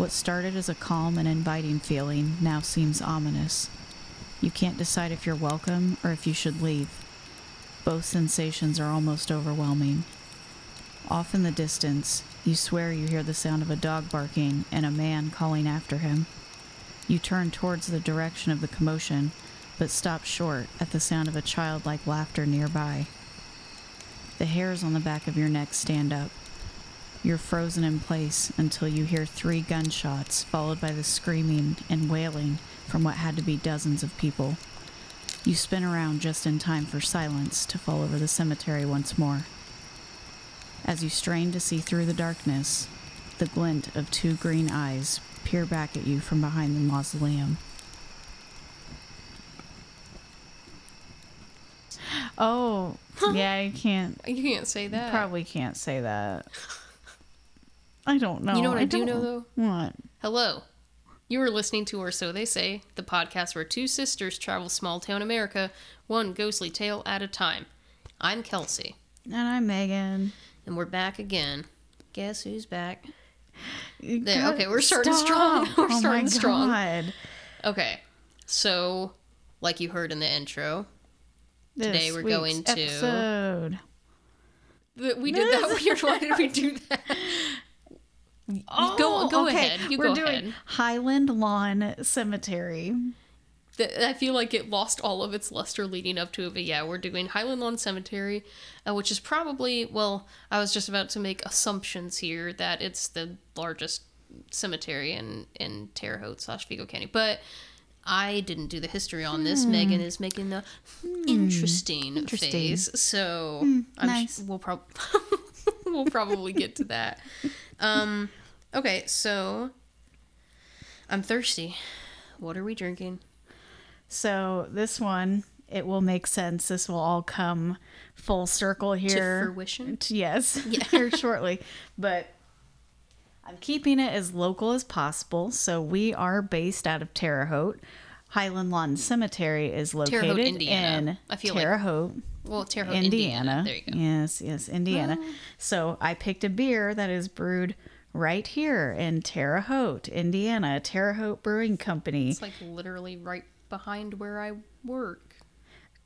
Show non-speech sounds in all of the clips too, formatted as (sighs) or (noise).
What started as a calm and inviting feeling now seems ominous. You can't decide if you're welcome or if you should leave. Both sensations are almost overwhelming. Off in the distance, you swear you hear the sound of a dog barking and a man calling after him. You turn towards the direction of the commotion, but stop short at the sound of a childlike laughter nearby. The hairs on the back of your neck stand up. You're frozen in place until you hear three gunshots, followed by the screaming and wailing from what had to be dozens of people. You spin around just in time for silence to fall over the cemetery once more. As you strain to see through the darkness, the glint of two green eyes peer back at you from behind the mausoleum. Oh, yeah, you can't. You can't say that. Probably can't say that. I don't know. You know what I, do don't- know though? What? Hello. You are listening to Or So They Say, the podcast where two sisters travel small town America, one ghostly tale at a time. I'm Kelsey, And I'm Megan. and we're back again. Guess who's back? There, okay, we're starting stop. strong. (laughs) We're oh starting my strong. God. Okay, so like you heard in the intro, Today we're going to- episode. we did that (laughs) weird. Why did we do that? (laughs) go go Oh, okay. ahead. You we're go doing ahead. Highland Lawn Cemetery. I feel like it lost all of its luster leading up to it, but yeah, we're doing Highland Lawn Cemetery, uh, which is probably well. I was just about to make assumptions here that it's the largest cemetery in in Terre Haute slash Vigo County, but I didn't do the history on this. Megan is making the interesting, Hmm. Interesting. face, so I'm nice. sh- we'll probably (laughs) we'll probably get to that. Um, okay, so I'm thirsty. What are we drinking? So this one, it will make sense. This will all come full circle here. To fruition? Yes, (laughs) here shortly. But I'm keeping it as local as possible. So we are based out of Terre Haute. Highland Lawn Cemetery is located Terre Haute, Indiana. in I feel like- Terre Haute, Well, Terre Haute, Indiana. Indiana. There you go. Yes, yes, Indiana. Ah. So I picked a beer that is brewed right here in Terre Haute, Indiana. Terre Haute Brewing Company. It's like literally right behind where I work.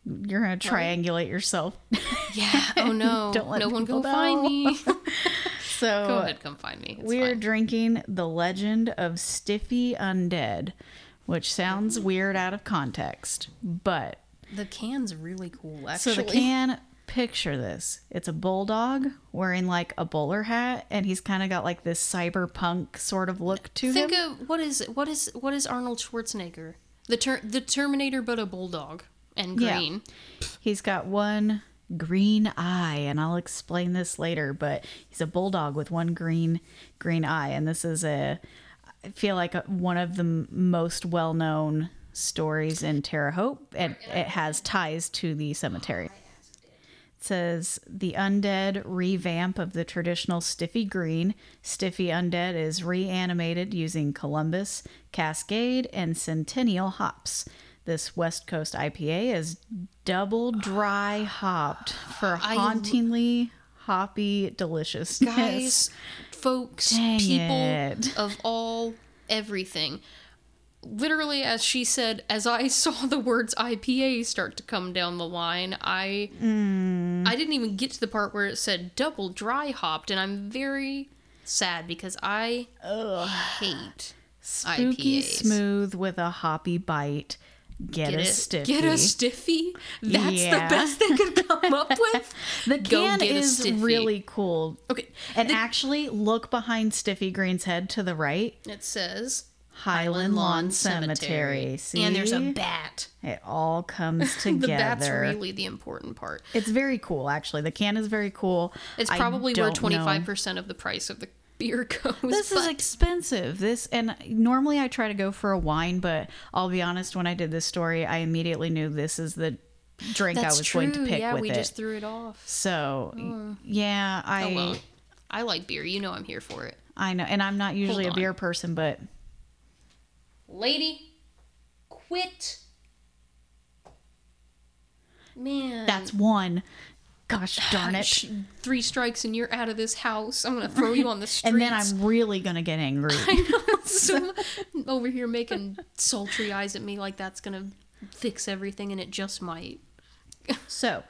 You're gonna triangulate yourself. (laughs) Yeah. Oh no. (laughs) Don't let no one go people find me. (laughs) So go ahead, come find me. It's we're drinking the Legend of Stiffy Undead, which sounds mm. weird out of context, but The can's really cool. so Actually, the can. Picture this: it's a bulldog wearing like a bowler hat, and he's kind of got like this cyberpunk sort of look to him. Think him. of what is what is what is Arnold Schwarzenegger? The ter- the Terminator, but a bulldog and Yeah. green. He's got one green eye, and I'll explain this later. But he's a bulldog with one green green eye, and this is a I feel like a, one of the m- most well known stories in Terre Haute, and oh it has ties to the cemetery. Says the undead revamp of the traditional Stiffy Green. Stiffy Undead is reanimated using Columbus, Cascade, and Centennial hops. This West Coast IPA is double dry hopped for hauntingly hoppy deliciousness. Guys, folks, Dang people it. of all everything. Literally, as she said, as I (laughs) saw the words IPA start to come down the line, I Mm. I didn't even get to the part where it said double dry hopped, and I'm very sad because I hate spooky IPAs. smooth with a hoppy bite. Get, Get a it? stiffy. Get a stiffy. That's Yeah. the best they could come up (laughs) with. The Go can get is really cool. Okay, And actually, look behind Stiffy Green's head to the right. it says Highland Lawn Cemetery. See? and there's a bat. It all comes together. (laughs) The bat's really the important part. It's very cool, actually. The can is very cool. It's probably where don't know- 25% of the price of the beer (laughs) goes. This is expensive. This and normally I try to go for a wine, but I'll be honest. When I did this story, I immediately knew this is the drink I was true. going to pick yeah, we it. just threw it off. So yeah, I Oh well. I like beer. You know I'm here for it. I know, and I'm not usually a beer person, but Lady, quit. Man. that's one. Gosh darn it. Three strikes and you're out of this house. I'm gonna throw you on the street. (laughs) And then I'm really going to get angry. (laughs) I know. So over here making sultry eyes at me like that's gonna fix everything, and it just might. So,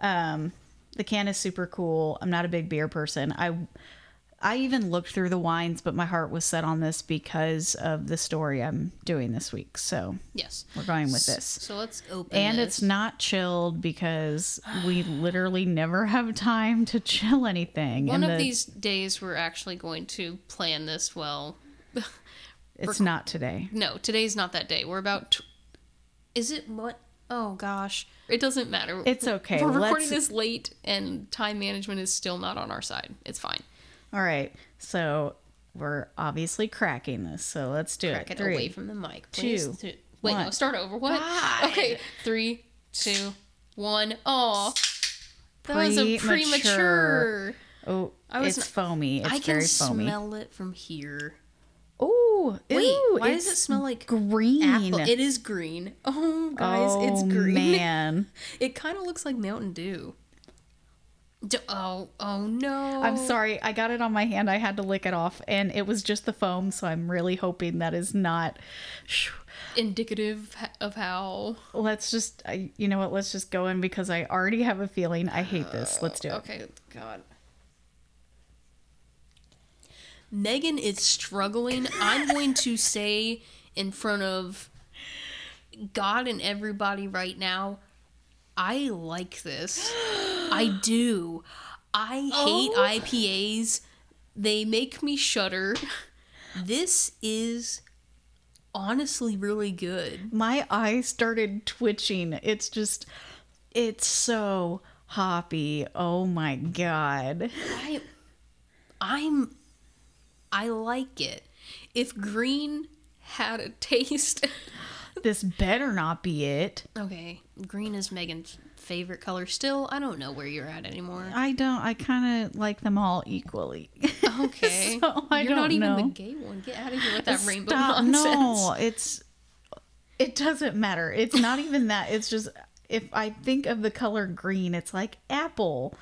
um, the can is super cool. I'm not a big beer person. I I even looked through the wines, but my heart was set on this because of the story I'm doing this week. So Yes. we're going with this. So let's open. And this. it's not chilled because we literally never (laughs) have time to chill anything. one and of the- these days we're actually going to plan this well. (laughs) It's not today. No, today's not that day. We're about. T- is it what? Oh gosh, it doesn't matter. It's okay. We're recording Let's- this late, and time management is still not on our side. It's fine. All right. So we're obviously cracking this. So let's do Crack it. it Three. away from the mic, please. two, Two- Wait, no, start over. What? God. Okay, three, two, one. Oh, that was a Premature. Oh, I was it's n- foamy. It's I can very foamy. smell it from here. Oh, Wait, why does it smell like green? apple? It is green. Oh, guys, it's Oh, green. (laughs) man. It kind of looks like Mountain Dew. D- oh, oh no. I'm sorry. I got it on my hand. I had to lick it off, and it was just the foam. So I'm really hoping that is not. Indicative of how. Let's just, I, you know what? Let's just go in because I already have a feeling. I hate this. Let's do it. Okay, God. Megan is struggling. I'm going to say in front of God and everybody right now, I like this. (gasps) (gasps) (gasps) I do. I hate Oh. IPAs. They make me shudder. This is honestly really good. My eyes started twitching. It's just, it's so hoppy. Oh my god. I I'm I like it. If green had a taste This better not be it. Okay, green is Megan's favorite color still. I don't know where you're at anymore. I don't. I kind of like them all equally. (laughs) Okay. So, I you're don't not even know. the gay one. Get out of here with that rainbow nonsense. No, it's it doesn't matter. It's not even that. It's just if I think of the color green, it's like apple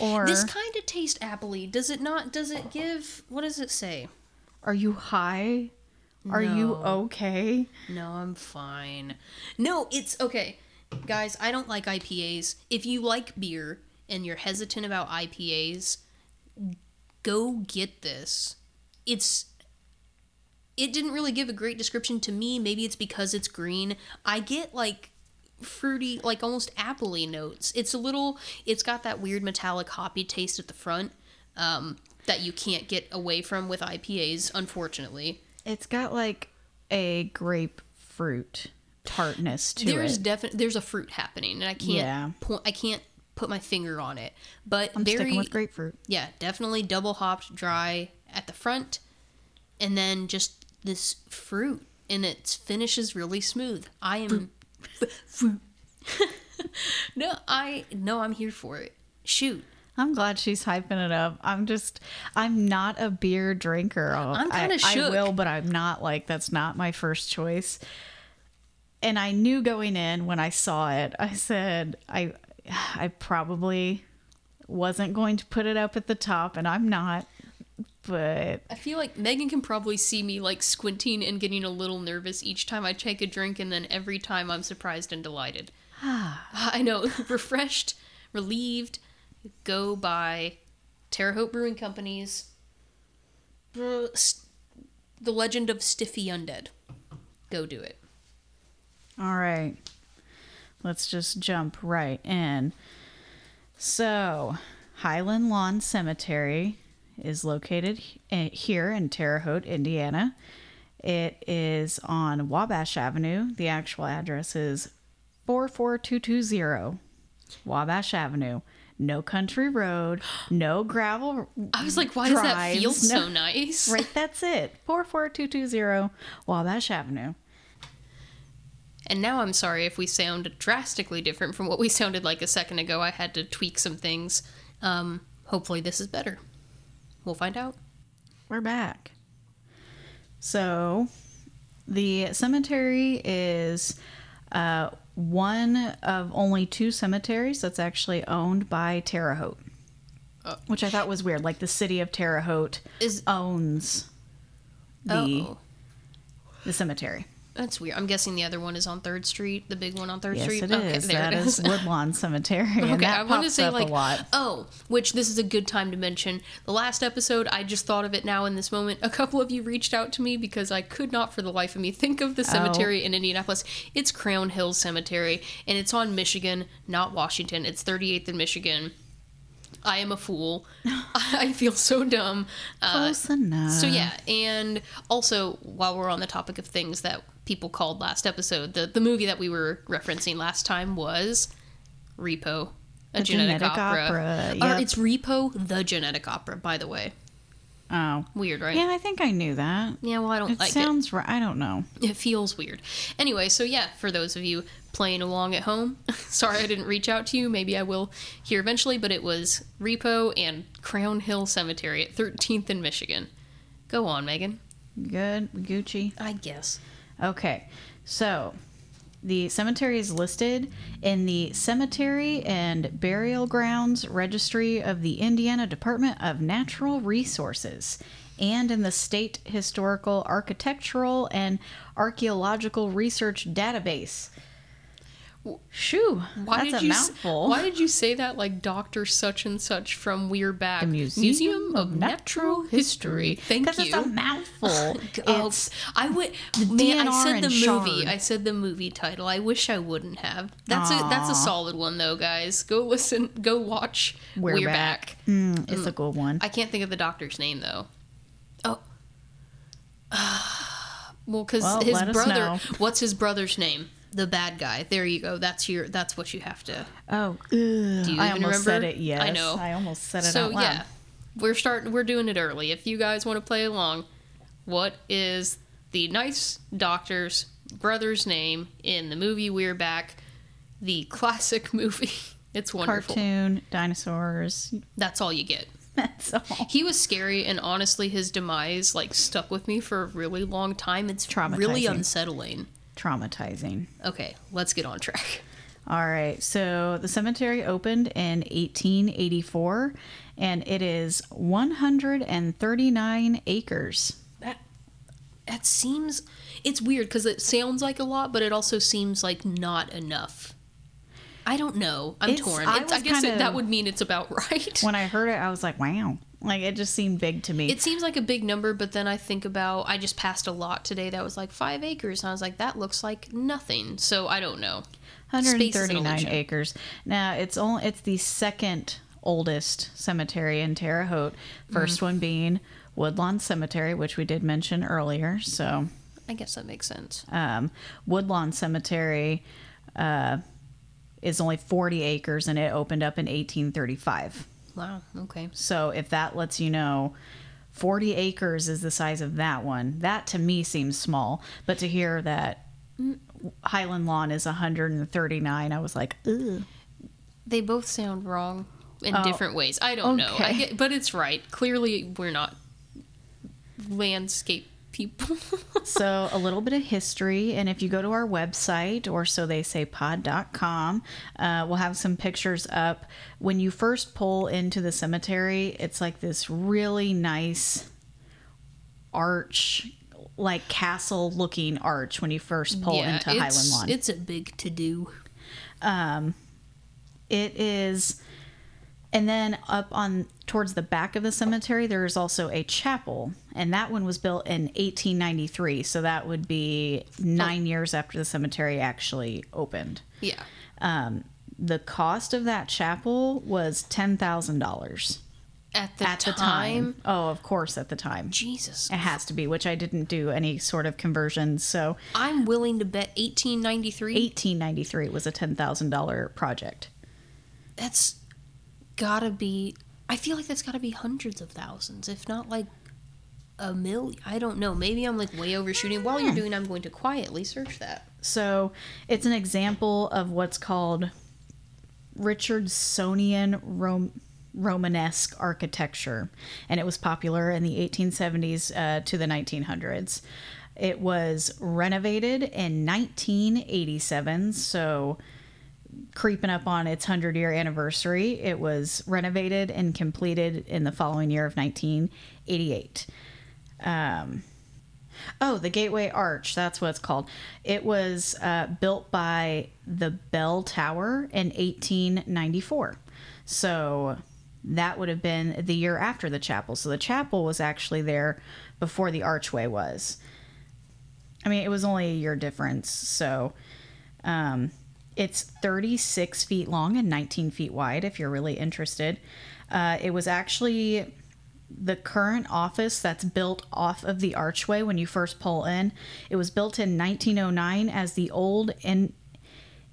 or This kind of tastes appley. Does it not? Does it give what does it say? are you high? Are you okay? No, I'm fine. No, it's okay. Guys, I don't like IPAs. If you like beer and you're hesitant about IPAs, go get this. It's it didn't really give a great description to me. Maybe it's because it's green. I get like fruity, like almost appley notes. It's a little it's got that weird metallic hoppy taste at the front. Um that you can't get away from with IPAs, unfortunately. It's got like a grapefruit tartness to it. there's it. definitely there's a fruit happening and i can't Yeah. point i can't put my finger on it but I'm very sticking with grapefruit. yeah definitely double hopped dry at the front and then just this fruit and its finish is really smooth i am fruit (laughs) no i no i'm here for it shoot I'm glad she's hyping it up. I'm just, I'm not a beer drinker. I'll- I'm kinda I, I shook. will, but I'm not like, that's not my first choice. And I knew going in when I saw it, I said, I, I probably wasn't going to put it up at the top, and I'm not. But I feel like Megan can probably see me like squinting and getting a little nervous each time I take a drink, and then every time I'm surprised and delighted. (sighs) I know, (laughs) refreshed, relieved. Go by Terre Haute Brewing Company's uh, The Legend of Stiffy Undead. Go do it. All right. Let's just jump right in. So, Highland Lawn Cemetery is located eh, here in Terre Haute, Indiana. It is on Wabash Avenue. The actual address is 44220 Wabash Avenue. No country road, (gasps) no gravel. I was like, why does that feel drives, so nice? Right, that's it. 44220 Wabash Avenue. And now I'm sorry if we sound drastically different from what we sounded like a second ago. I had to tweak some things. Um, hopefully, this is better. We'll find out. We're back. So, the cemetery is uh, one of only two cemeteries that's actually owned by Terre Haute, Oh. which I thought was weird. Like the city of Terre Haute Is owns the oh, the cemetery. That's weird. I'm guessing the other one is on Third Street, the big one on Third Yes, Street. it is. That is (laughs) Woodlawn Cemetery, Okay, that I want to say like oh, which this is a good time to mention. The last episode, I just thought of it now in this moment. A couple of you reached out to me because I could not for the life of me think of the cemetery in Indianapolis. It's Crown Hill Cemetery, and it's on Michigan, not Washington. It's 38th in Michigan. I am a fool. (laughs) (laughs) I feel so dumb. Uh, Close enough. so yeah, and also while we're on the topic of things that people called last episode, the the movie that we were referencing last time was Repo, a The genetic, Genetic opera. Opera, yep. it's Repo, the genetic opera. By the way, Oh, weird, right? yeah, I think I knew that. Yeah, well, I don't like It like sounds right. I don't know. it. It feels weird. Anyway, so yeah, for those of you playing along at home, (laughs) sorry I didn't reach out to you. Maybe I will here eventually, but it was Repo and Crown Hill Cemetery at 13th in Michigan. Go on, Megan. Good, Gucci. I guess. Okay, so the cemetery is listed in the Cemetery and Burial Grounds Registry of the Indiana Department of Natural Resources and in the State Historical Architectural and Archaeological Research Database. Shoo, Why that's did a you mouthful. why did you say that like Doctor such and such from We're Back? The Museum, of Natural History. Thank Because you. it's a mouthful. (laughs) Oh, it's I would. Man, I said the movie. Shard. I said the movie title. I wish I wouldn't have. That's a that's a solid one though, guys. Go listen. Go watch. We're, We're, back. back. Mm, it's a good one. I can't think of the doctor's name though. Oh. (sighs) well, because Well, his brother. What's his brother's name? The bad guy. There you go. That's your. That's what you have to. Oh, ugh. Do you I even almost remember? said it. Yes, I know. I almost said it so out loud. yeah, we're starting. We're doing it early. If you guys want to play along, what is the nice doctor's brother's name in the movie We're Back, the classic (laughs) movie? It's wonderful. Cartoon dinosaurs. That's all you get. (laughs) That's all. He was scary, and honestly, his demise like stuck with me for a really long time. It's really unsettling. Traumatizing. Okay, let's get on track. All right. So the cemetery opened in 1884, and it is 139 acres. That that seems it's weird because it sounds like a lot, but it also seems like not enough. I don't know. I'm It's- torn. I I, guess it, that would mean it's about (laughs) right. When I heard it, I was like, "Wow!" Like it just seemed big to me. It seems like a big number, but then I think about I just passed a lot today that was like five acres, and I was like, that looks like nothing. So I don't know. Space is an 139 acres. Now it's only it's the second oldest cemetery in Terre Haute. 1st Mm-hmm. one being Woodlawn Cemetery, which we did mention earlier. So I guess that makes sense. um, Woodlawn Cemetery uh, is only 40 acres, and it opened up in 1835. Wow. Okay. So if that lets you know. 40 acres is the size of that one. That to me seems small, but to hear that mm. Highland Lawn is 139, I was like, ugh. They both sound wrong in Oh, different ways. I don't know. I okay. get, but it's right. Clearly, we're not landscape people. (laughs) so a little bit of history and if you go to our website or so they say pod.com uh, we'll have some pictures up when you first pull into the cemetery it's like this really nice arch like castle looking arch when you first pull into highland lawn It's a big to do. um, it is and then up on towards the back of the cemetery there is also a chapel and that one was built in 1893 so that would be nine years after the cemetery actually opened Yeah. um, the cost of that chapel was $10000 At the at time. the time oh of course at the time Jesus. it has to be which i didn't do any sort of conversions so I'm willing to bet 1893. 1893 was a $10000 project That's gotta be. I feel like that's gotta be hundreds of thousands, if not like a million. I don't know. Maybe I'm like way overshooting. While you're doing, I'm going to quietly search that. So it's an example of what's called Richardsonian Rom- Romanesque architecture, and it was popular in the 1870s uh, to the 1900s. It was renovated in 1987, so creeping up on its 100 year anniversary. It was renovated and completed in the following year of 1988. Um, oh, the Gateway Arch, that's what it's called. It was uh, built by the Bell Tower in 1894. So that would have been the year after the chapel. So the chapel was actually there before the archway was. I mean, it was only a year difference. So um, it's 36 feet long and 19 feet wide, if you're really interested. Uh, it was actually the current office that's built off of the archway when you first pull in. It was built in 1909 as the old in-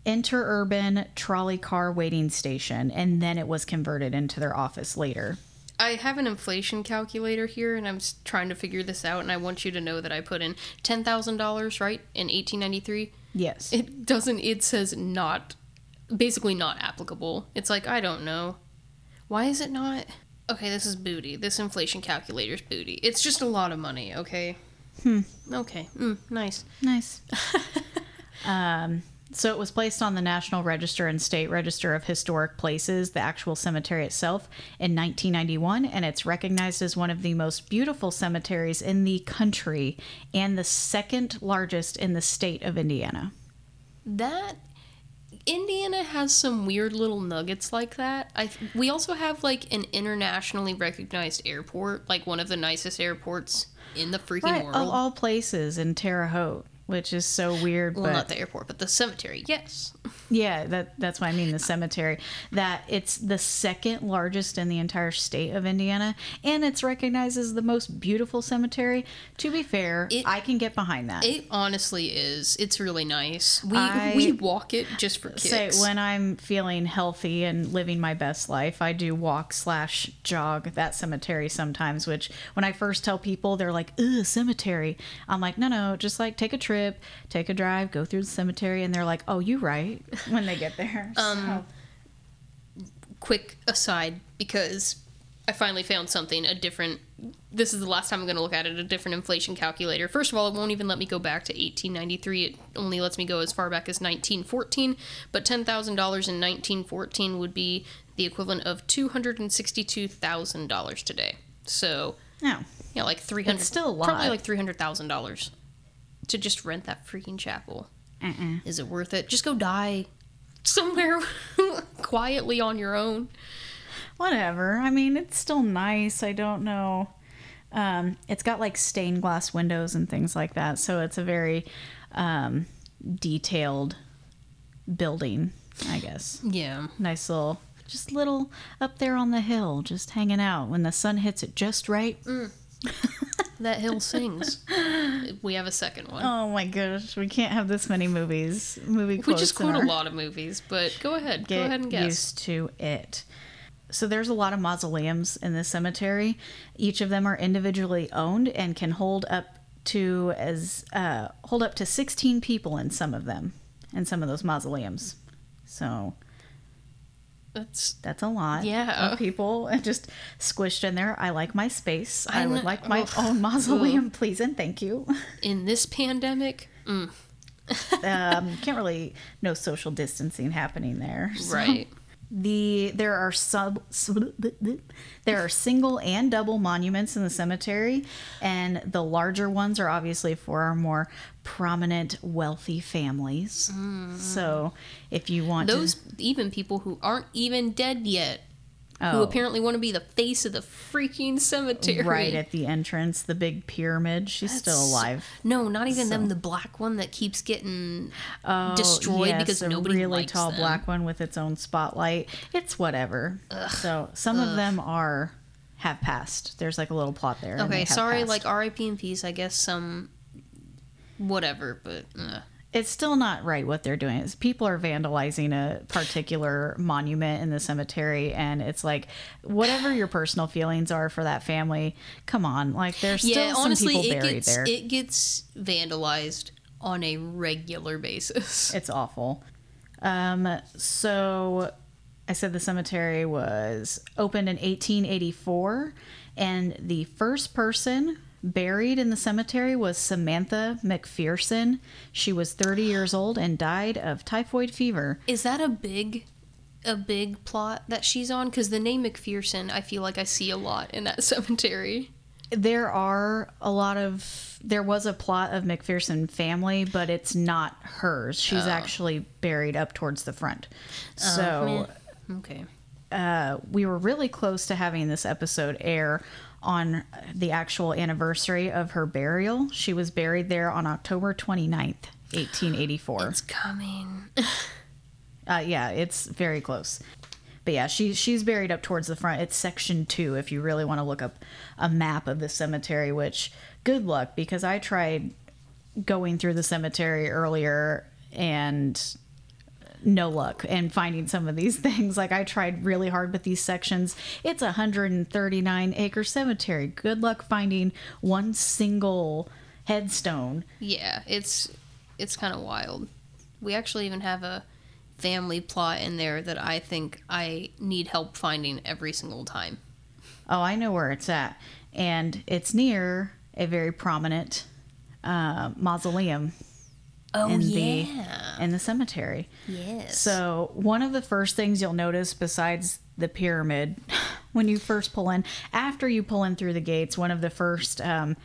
interurban trolley car waiting station, and then it was converted into their office later. I have an inflation calculator here, and I'm trying to figure this out. And I want you to know that I put in ten thousand dollars, right, in 1893. Yes. It doesn't. It says not, basically not applicable. It's like I don't know. Why is it not? Okay, this is booty. This inflation calculator's booty. It's just a lot of money. Okay. Hmm. Okay. Mm, nice. Nice. (laughs) um, so it was placed on the National Register and State Register of Historic Places, the actual cemetery itself, in 1991, and it's recognized as one of the most beautiful cemeteries in the country and the second largest in the state of Indiana. That Indiana has some weird little nuggets like that. I we also have like an internationally recognized airport, like one of the nicest airports in the freaking Right, world. of all places in Terre Haute, which is so weird. well, but not the airport, but the cemetery. Yes. Yeah, that that's what I mean. The cemetery that it's the second largest in the entire state of Indiana, and it's recognized as the most beautiful cemetery. To be fair, It- I can get behind that. It honestly is. It's really nice. We I- we walk it just for Say when I'm feeling healthy and living my best life, I do walk slash jog that cemetery sometimes. Which when I first tell people, they're like, "Ugh, cemetery." I'm like, "No, no, just like take a trip, take a drive, go through the cemetery," and they're like, "Oh, you right." (laughs) When they get there, (laughs) um, Quick aside, because I finally found something a different. This is the last time I'm going to look at it. A different inflation calculator. First of all, it won't even let me go back to 1893. It only lets me go as far back as 1914. But ten thousand dollars in 1914 would be the equivalent of two hundred and sixty-two thousand dollars today. So no. yeah, like three hundred. It's still a lot. Probably like three hundred thousand dollars to just rent that freaking chapel. Uh-uh. Is it worth it? Just go die somewhere (laughs) quietly on your own. whatever. I mean, it's still nice. I don't know. Um, it's got like stained glass windows and things like that, so it's a very um, detailed building. I guess Yeah. nice little, just little up there on the hill, just hanging out when the sun hits it just right. (laughs) That hill sings. we have a second one. Oh my gosh, we can't have this many movies. Movie we quotes just quote a lot of movies, but go ahead. get go ahead and guess. used to it. So there's a lot of mausoleums in this cemetery. Each of them are individually owned and can hold up to as uh, hold up to 16 people in some of them, in some of those mausoleums. So That's that's a lot Yeah. of people and (laughs) just squished in there. I like my space. I, I would like my ugh. own (laughs) mausoleum, please and thank you. (laughs) in this pandemic. Mm, um, can't really no social distancing happening there. so- right. The there are sub there are single and double monuments in the cemetery, and the larger ones are obviously for our more prominent, wealthy families. Mm. So, if you want Those to, even people who aren't even dead yet, who Oh. apparently want to be the face of the freaking cemetery. right at the entrance, the big pyramid, she's still alive. No, not even them. The black one that keeps getting Oh, destroyed yes, because nobody really likes tall them. black one with its own spotlight. It's whatever. so some of them are have passed. There's like a little plot there. Okay, sorry, passed. like R.I.P. in peace. I guess some whatever, but uh, it's still not right what they're doing. Is people are vandalizing a particular monument in the cemetery, and it's like whatever your personal feelings are for that family. Come on, like there's still yeah, some honestly, people it buried gets there. it gets vandalized on a regular basis. (laughs) It's awful. Um, so I said the cemetery was opened in 1884, and the first person buried in the cemetery was Samantha McPherson. She was 30 years old and died of typhoid fever. Is that a big a big plot that she's on cuz the name McPherson I feel like I see a lot in that (laughs) cemetery. There are a lot of there was a plot of McPherson family, but it's not hers. She's actually buried up towards the front. So Meh. okay. uh, we were really close to having this episode air on the actual anniversary of her burial. She was buried there on October 29th, 1884. It's coming. (laughs) Uh, yeah, it's very close. But yeah, she she's buried up towards the front. It's section two if you really want to look up a map of the cemetery, which good luck because I tried going through the cemetery earlier and no luck in finding some of these (laughs) things. Like I tried really hard with these sections. It's a 139 acre cemetery. Good luck finding one single headstone. yeah, it's it's kind of wild. We actually even have a family plot in there that I think I need help finding every single time. Oh, I know where it's at. And it's near a very prominent uh, mausoleum Oh in yeah. the in the cemetery. yes. So one of the first things you'll notice besides the pyramid (laughs) when you first pull in, after you pull in through the gates, one of the first um,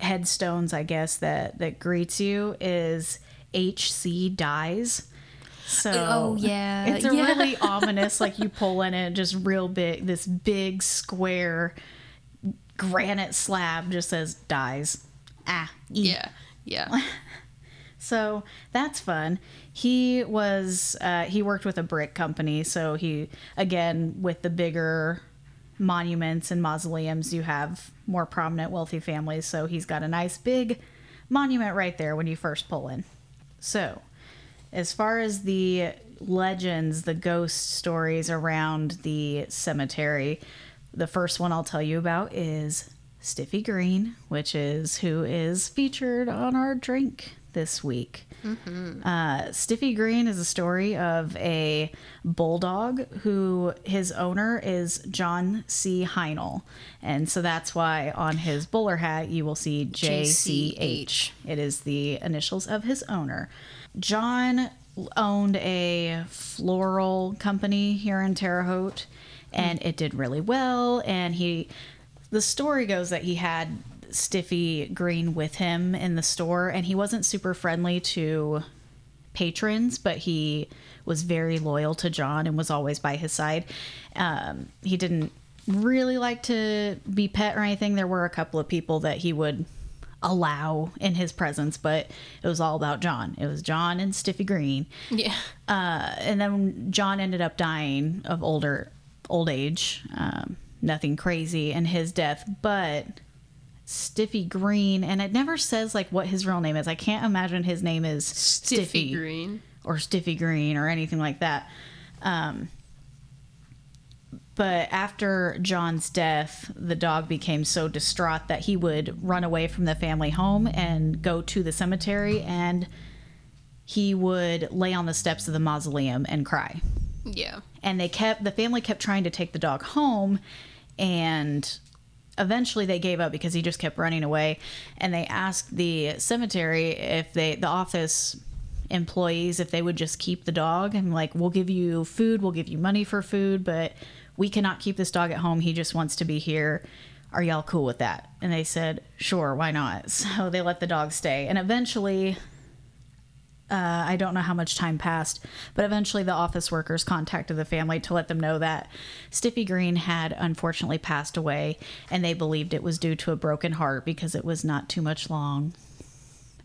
headstones, I guess, that that greets you is HC dies. So Oh, yeah, it's a yeah. really (laughs) ominous. Like you pull in it, just real big. This big square granite slab just says dies. Ah, E. yeah. Yeah. (laughs) So that's fun. He was uh, he worked with a brick company, so he again with the bigger monuments and mausoleums, you have more prominent wealthy families. So he's got a nice big monument right there when you first pull in. So as far as the legends, the ghost stories around the cemetery, the first one I'll tell you about is Stiffy Green, which is who is featured on our drink this week. Uh, Stiffy Green is a story of a bulldog who his owner is John C. Heinl. And so that's why on his bowler hat you will see JCH. It is the initials of his owner. John owned a floral company here in Terre Haute and it did really well and he the story goes that he had Stiffy Green with him in the store and he wasn't super friendly to patrons, but he was very loyal to John and was always by his side. Um, he didn't really like to be pet or anything. There were a couple of people that he would allow in his presence, but it was all about John. It was John and Stiffy Green. Yeah. Uh, and then John ended up dying of older old age. Um, nothing crazy in his death, but Stiffy Green, and it never says like what his real name is. I can't imagine his name is Stiffy, Stiffy, Green. or Stiffy Green or anything like that. Um, but after John's death, the dog became so distraught that he would run away from the family home and go to the cemetery and he would lay on the steps of the mausoleum and cry Yeah. and they kept the family kept trying to take the dog home and eventually they gave up because he just kept running away. And they asked the cemetery if they the office employees if they would just keep the dog. And like we'll give you food we'll give you money for food but we cannot keep this dog at home. He just wants to be here. Are y'all cool with that? And they said sure why not? (laughs) So they let the dog stay. And eventually uh, I don't know how much time passed, but eventually the office workers contacted the family to let them know that Stiffy Green had unfortunately passed away, and they believed it was due to a broken heart because it was not too much long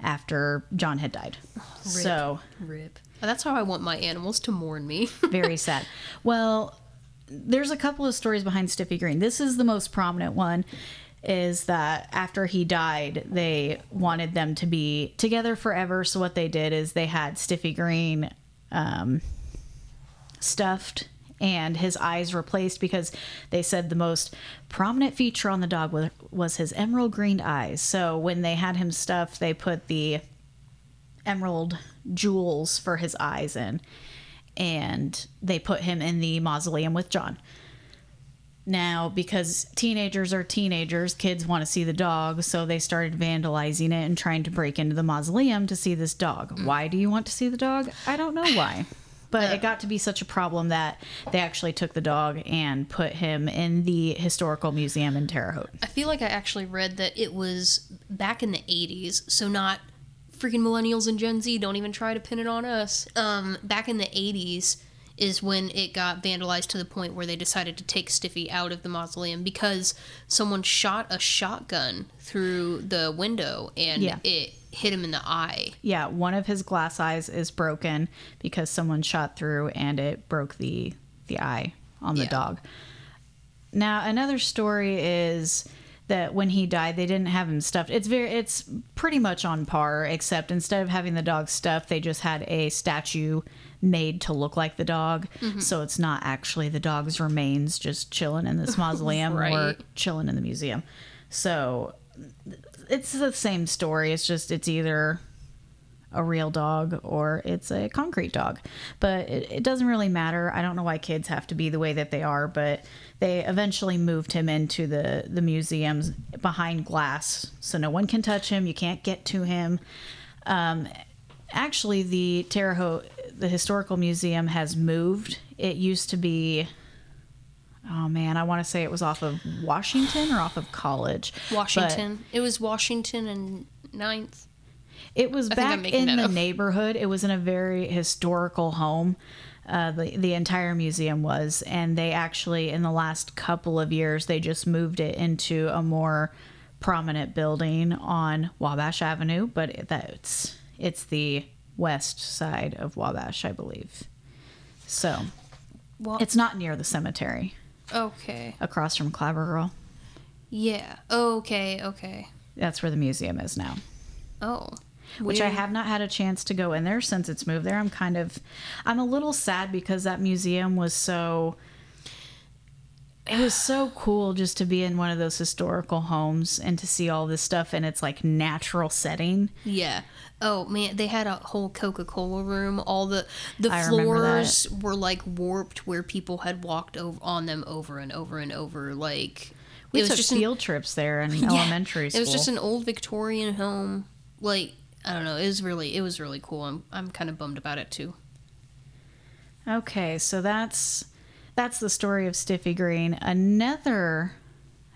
after John had died. So Rip. That's how I want my animals to mourn me. (laughs) very sad. Well, there's a couple of stories behind Stiffy Green. This is the most prominent one is that after he died, they wanted them to be together forever. So what they did is they had Stiffy Green um, stuffed and his eyes replaced because they said the most prominent feature on the dog was, was his emerald green eyes. So when they had him stuffed, they put the emerald jewels for his eyes in and they put him in the mausoleum with John. Now, because teenagers are teenagers, kids want to see the dog, so they started vandalizing it and trying to break into the mausoleum to see this dog. Why do you want to see the dog? I don't know why. (laughs) But it got to be such a problem that they actually took the dog and put him in the historical museum in Terre Haute. I feel like I actually read that it was back in the 80s, so not freaking millennials and Gen Z, don't even try to pin it on us. Um, back in the 80s is when it got vandalized to the point where they decided to take Stiffy out of the mausoleum because someone shot a shotgun through the window and Yeah. it hit him in the eye. Yeah, one of his glass eyes is broken because someone shot through and it broke the the eye on the Yeah. dog. Now, another story is that when he died, they didn't have him stuffed. It's very it's pretty much on par except instead of having the dog stuffed, they just had a statue made to look like the dog. So it's not actually the dog's remains just chilling in this (laughs) mausoleum or chilling in the museum. So it's the same story. It's just it's either a real dog or it's a concrete dog. But it, it doesn't really matter. I don't know why kids have to be the way that they are, but they eventually moved him into the the museums behind glass, so no one can touch him. You can't get to him. Um, actually, the Terre Haute, the historical museum, has moved. It used to be. Oh man, I want to say it was off of Washington or off of College. Washington. it was Washington and Ninth. It was I'm back in the up. neighborhood. It was in a very historical home. Uh, the the entire museum was, and they actually in the last couple of years they just moved it into a more prominent building on Wabash Avenue, but that's it's the west side of Wabash, I believe. So Well, it's not near the cemetery, okay. across from Clabber Girl. Yeah. Okay. Okay. That's where the museum is now. Oh. which I have not had a chance to go in there since it's moved there. I'm kind of, I'm a little sad because that museum was so, it was so cool just to be in one of those historical homes and to see all this stuff in its like natural setting. Yeah. Oh man, they had a whole Coca Cola room. All the the I floors were like warped, where people had walked over on them over and over and over. Like We it was took just an- field trips there in (laughs) Yeah, elementary school. It was just an old Victorian home. Like I don't know. It was really it was really cool. I'm I'm kind of bummed about it too. Okay, so that's that's the story of Stiffy Green. Another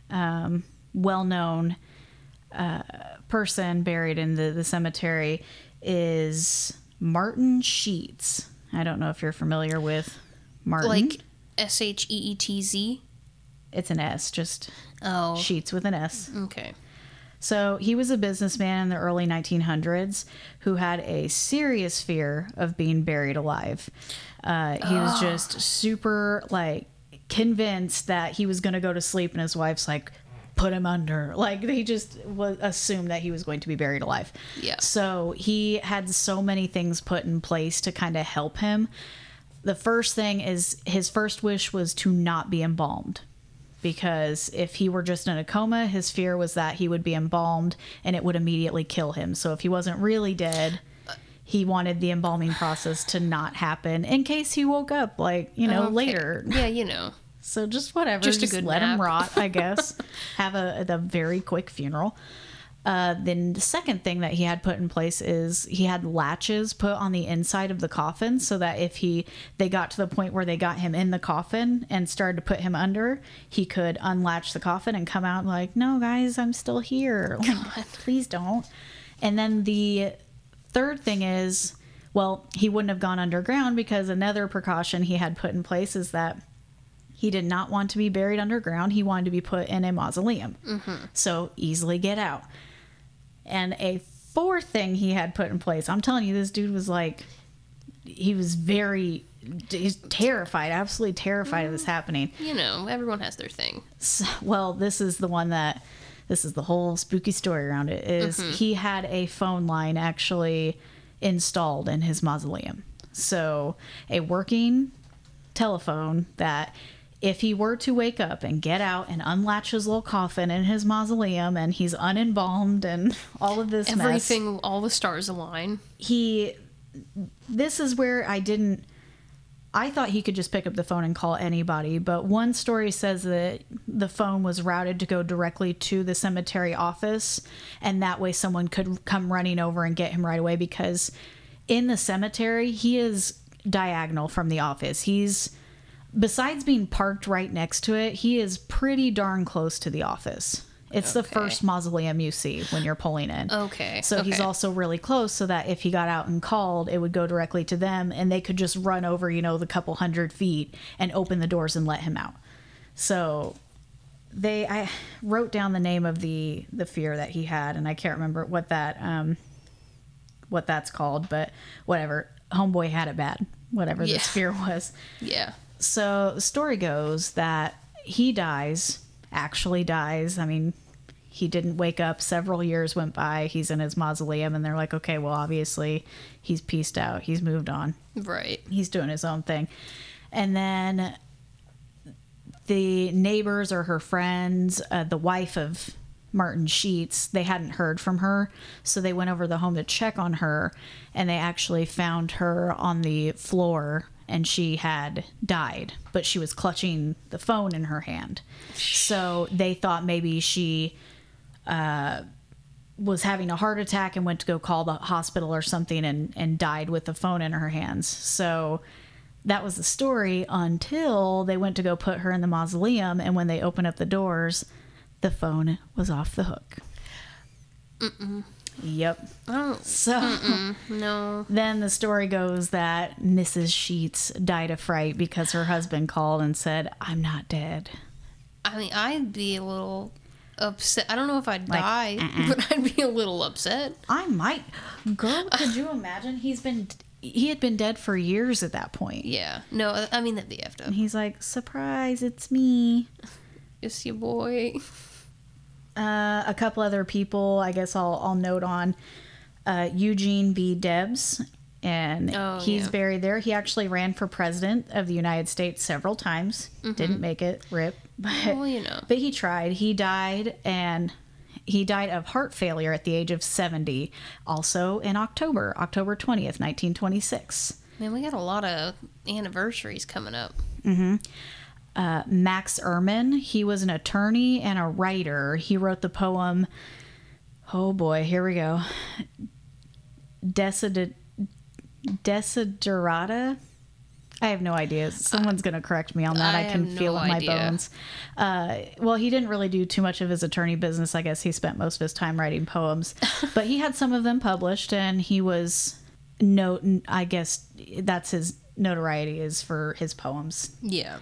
um, well-known uh, person buried in the, the cemetery is Martin Sheets. I don't know if you're familiar with Martin. Like S H E E T Z. it's an S, just Oh. Sheets with an S. Okay. So he was a businessman in the early 1900s who had a serious fear of being buried alive. Uh, he was just super like convinced that he was going to go to sleep, and his wife's like, "Put him under." (laughs) Like they just was assumed that he was going to be buried alive. Yeah. So he had so many things put in place to kind of help him. The first thing is his first wish was to not be embalmed because if he were just in a coma, his fear was that he would be embalmed and it would immediately kill him. So if he wasn't really dead, he wanted the embalming process to not happen in case he woke up, like, you know, Okay. later. Yeah, you know. So just whatever. Just Just, let him rot, I guess. (laughs) Have a, a very quick funeral. Uh, then the second thing that he had put in place is he had latches put on the inside of the coffin so that if he they got to the point where they got him in the coffin and started to put him under, he could unlatch the coffin and come out like, "No, guys, I'm still here. (laughs) Like, please don't." And then the third thing is, well, he wouldn't have gone underground because another precaution he had put in place is that he did not want to be buried underground. He wanted to be put in a mausoleum. Mm-hmm. So easily get out. And a fourth thing he had put in place, I'm telling you, this dude was like, he was very, he's terrified, absolutely terrified of this mm-hmm. happening. You know, everyone has their thing. S- well, this is the one that this is the whole spooky story around it is mm-hmm. he had a phone line actually installed in his mausoleum. So, a working telephone that if he were to wake up and get out and unlatch his little coffin in his mausoleum and he's unembalmed and (laughs) all of this mess, Everything, all the stars align. he this is where I didn't I thought he could just pick up the phone and call anybody, but one story says that the phone was routed to go directly to the cemetery office, and that way someone could come running over and get him right away because in the cemetery, he is diagonal from the office. He's besides being parked right next to it, he is pretty darn close to the office. It's the first mausoleum you see when you're pulling in. Okay. So he's also really close so that if he got out and called, it would go directly to them and they could just run over, you know, the couple hundred feet and open the doors and let him out. So they I wrote down the name of the the fear that he had and I can't remember what that um what that's called, but whatever. Homeboy had it bad, whatever Yeah. this fear was. Yeah. So the story goes that he dies, actually dies. I mean, he didn't wake up. Several years went by. He's in his mausoleum, and they're like, okay, well, obviously, he's pieced out. He's moved on. Right. He's doing his own thing. And then the neighbors or her friends, uh, the wife of Martin Sheets, they hadn't heard from her. So they went over the home to check on her, and they actually found her on the floor and she had died, but she was clutching the phone in her hand. So they thought maybe she uh, was having a heart attack and went to go call the hospital or something and, and died with the phone in her hands. So that was the story until they went to go put her in the mausoleum. And when they opened up the doors, the phone was off the hook. Yep. Oh So no. then the story goes that Mrs. Sheets died of fright because her husband called and said, I'm not dead. I mean, I'd be a little upset. I don't know if I'd Like, die, uh-uh. (laughs) but I'd be a little upset. I might. Girl, could you imagine? He's been. He had been dead for years at that point. Yeah. No, I mean that'd be effed up. And he's like, surprise, it's me. It's your boy. Uh, a couple other people, I guess I'll, I'll note on uh, Eugene V. Debs, and Oh, he's yeah. buried there. He actually ran for president of the United States several times. Didn't make it, rip. (laughs) But, Mm-hmm. Well, you know. but he tried. He died, and he died of heart failure at the age of 70, also in October, October 20th, 1926. Man, we got a lot of anniversaries coming up. Uh, Max Ehrmann. He was an attorney and a writer. He wrote the poem. Oh boy, here we go. Desid- Desiderata. I have no idea. Someone's going to correct me on that. I I, can have no feel it in my bones. Uh, well, he didn't really do too much of his attorney business. I guess he spent most of his time writing poems, (laughs) but he had some of them published, and he was note. I guess that's his notoriety is for his poems Yeah.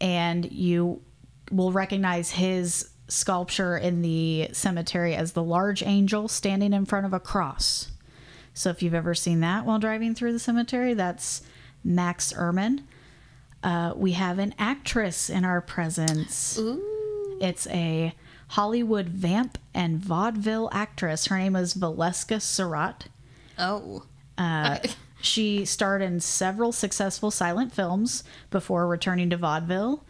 And you will recognize his sculpture in the cemetery as the large angel standing in front of a cross. So if you've ever seen that while driving through the cemetery, that's Max Ehrmann. Uh, we have an actress in our presence. Ooh. It's a Hollywood vamp and vaudeville actress. Her name is Valeska Suratt. Oh. Uh, (laughs) she starred in several successful silent films before returning to vaudeville.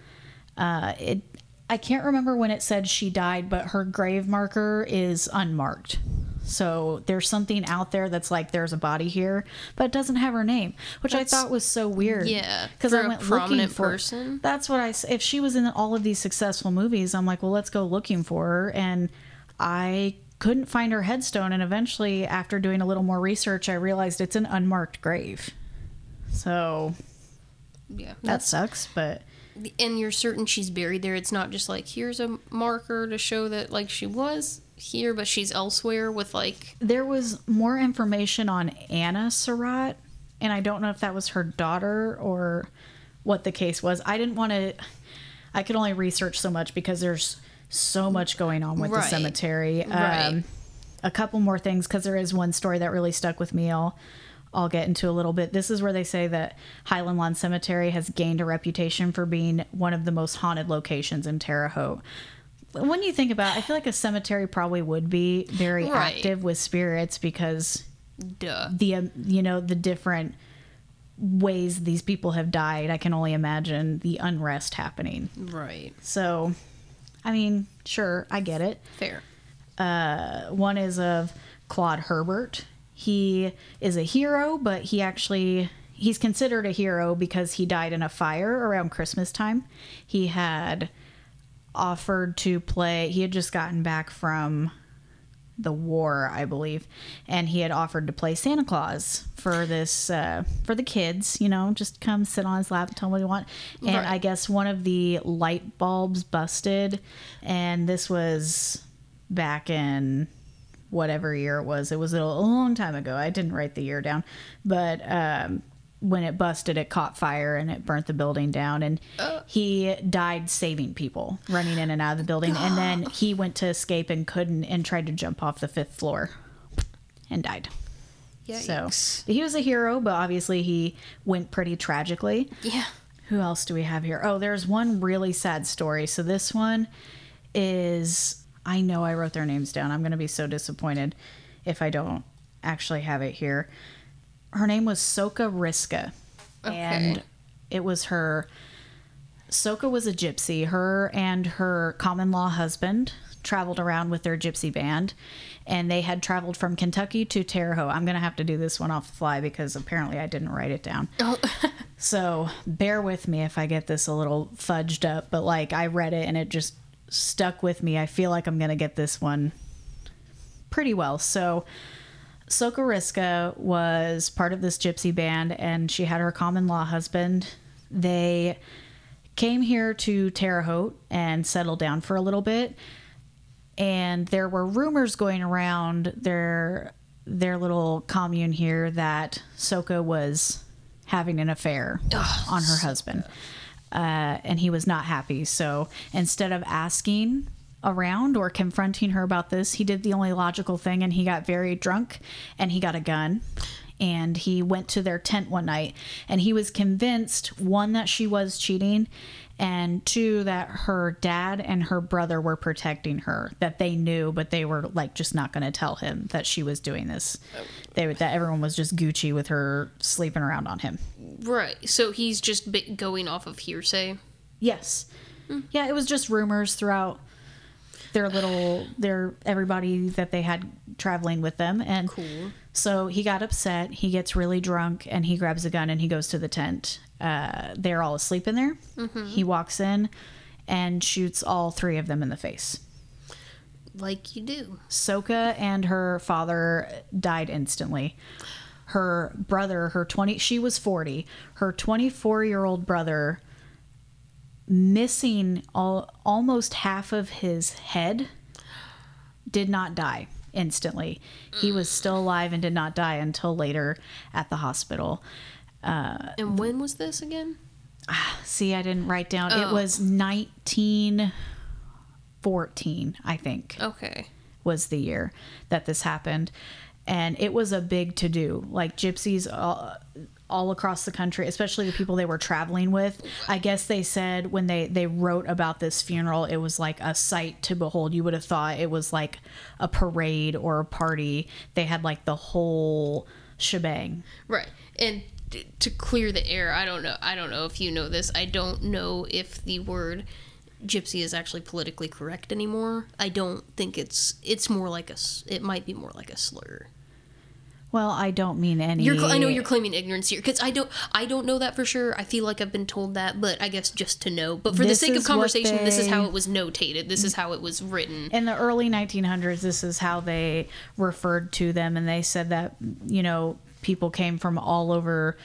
Uh, it, I can't remember when it said she died, but her grave marker is unmarked. So there's something out there that's like there's a body here, but it doesn't have her name, which That's- I thought was so weird. Yeah, because I went looking prominent for person. That's what I. If she was in all of these successful movies, I'm like, well, let's go looking for her, and I couldn't find her headstone. And eventually, after doing a little more research, I realized it's an unmarked grave. So Yeah. that sucks, but and you're certain she's buried there. It's not just like here's a marker to show that like she was here, but she's elsewhere with like there was more information on Anna Surratt, and I don't know if that was her daughter or what the case was. I didn't want to. I could only research so much because there's so much going on with the Right. cemetery. Right. Um, a couple more things because there is one story that really stuck with me. I'll I'll get into a little bit. This is where they say that Highland Lawn Cemetery has gained a reputation for being one of the most haunted locations in Terre Haute. When you think about, it, I feel like a cemetery probably would be very Right. active with spirits because duh. the um, you know the different ways these people have died. I can only imagine the unrest happening. Right. So, I mean, sure, I get it. Fair. Uh, one is of Claude Herbert. He is a hero, but he actually he's considered a hero because he died in a fire around Christmas time. He had offered to play. He had just gotten back from the war, I believe, and he had offered to play Santa Claus for this uh, for the kids. You know, just come sit on his lap and tell him what you want. And Right. I guess one of the light bulbs busted, and this was back in whatever year it was. It was a, a long time ago. I didn't write the year down, but um, when it busted, it caught fire and it burnt the building down. And he died saving people, running in and out of the building. And then he went to escape and couldn't, and tried to jump off the fifth floor and died. Yikes. So he was a hero, but obviously he went pretty tragically. Yeah. Who else do we have here? Oh, there's one really sad story. So this one is I know I wrote their names down. I'm going to be so disappointed if I don't actually have it here. Her name was Soka Riska. And it was her Soka was a gypsy. Her and her common law husband traveled around with their gypsy band, and they had traveled from Kentucky to Terre Haute. I'm going to have to do this one off the fly because apparently I didn't write it down. Oh, (laughs) So bear with me if I get this a little fudged up, but like I read it and it just stuck with me. I feel like I'm going to get this one pretty well. So Sokoriska was part of this gypsy band and she had her common law husband. They came here to Terre Haute and settled down for a little bit. And there were rumors going around their their little commune here that Soka was having an affair on her husband. Uh, and he was not happy. So instead of asking around or confronting her about this, he did the only logical thing and he got very drunk and he got a gun. And he went to their tent one night and he was convinced one, that she was cheating, and two, that her dad and her brother were protecting her, that they knew, but they were like just not going to tell him that she was doing this. They, that everyone was just Gucci with her sleeping around on him. right. So he's just going off of hearsay. Yes. Hmm. Yeah, it was just rumors throughout their little their everybody that they had traveling with them and Cool. so he got upset he gets really drunk and he grabs a gun and he goes to the tent uh, they're all asleep in there he walks in and shoots all three of them in the face Like you do. Soka and her father died instantly. Her brother, her 20, she was 40. Her 24 year old brother, missing all, almost half of his head, did not die instantly. He was still alive and did not die until later at the hospital. Uh, and when was this again? (sighs) See, I didn't write down. It Oh. was 1914, I think. Okay. was the year that this happened and it was a big to do like gypsies all, all across the country especially the people they were traveling with i guess they said when they they wrote about this funeral it was like a sight to behold you would have thought it was like a parade or a party they had like the whole shebang Right. And to clear the air, I don't know. I don't know if you know this. I don't know if the word gypsy is actually politically correct anymore. I don't think it's. It's more like a It might be more like a slur. Well i don't mean any You're. I know you're claiming ignorance here because I don't. I don't know that for sure. I feel like I've been told that, but I guess just to know. But for the sake of conversation, this is how it was notated. This is how it was written. in the early 1900s this is how they referred to them and they said that you know people came from all over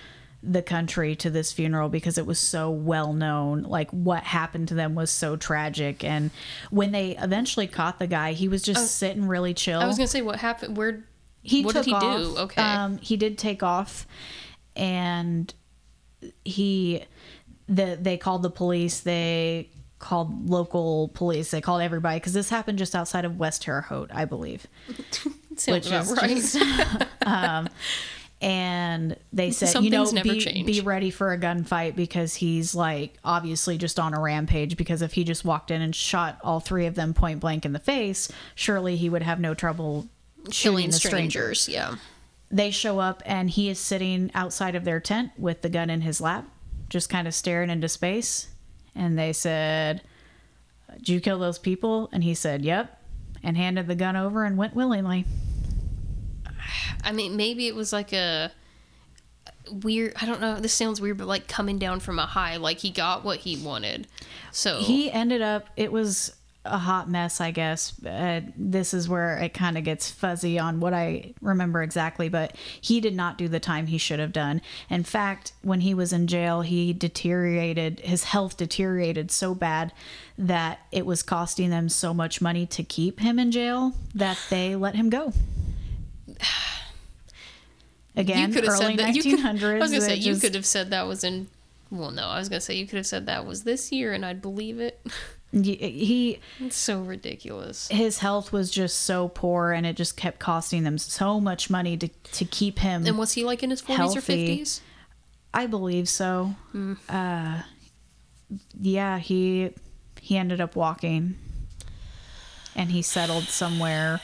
the country to this funeral because it was so well known like what happened to them was so tragic and when they eventually caught the guy he was just oh. sitting really chill I was gonna say what happened. Where? He what took did he off. do? Okay. Um, he did take off, and he the they called the police. They called local police. They called everybody because this happened just outside of West Terre Haute, I believe. (laughs) which is right. just- (laughs) um, and they said, Some you know, never be, change. be ready for a gunfight because he's like obviously just on a rampage. Because if he just walked in and shot all three of them point blank in the face, surely he would have no trouble Killing the stranger strangers. Yeah. they show up and he is sitting outside of their tent with the gun in his lap, just kind of staring into space. And they said, Did you kill those people? And he said, Yep. And handed the gun over and went willingly. I mean, maybe it was like a weird. I don't know. This sounds weird, but like coming down from a high, like he got what he wanted. So he ended up it was a hot mess i guess uh, this is where it kind of gets fuzzy on what i remember exactly but he did not do the time he should have done in fact when he was in jail he deteriorated his health deteriorated so bad that it was costing them so much money to keep him in jail that they let him go (sighs) again you could have early said that. 1900s You could, I was gonna say you just- could have said that was in. Well, no, I was gonna say you could have said that was this year, and I'd believe it. (laughs) he it's so ridiculous. his health was just so poor and it just kept costing them so much money to, to keep him And was he like in his forties or fifties? i believe so uh yeah he he ended up walking and he settled somewhere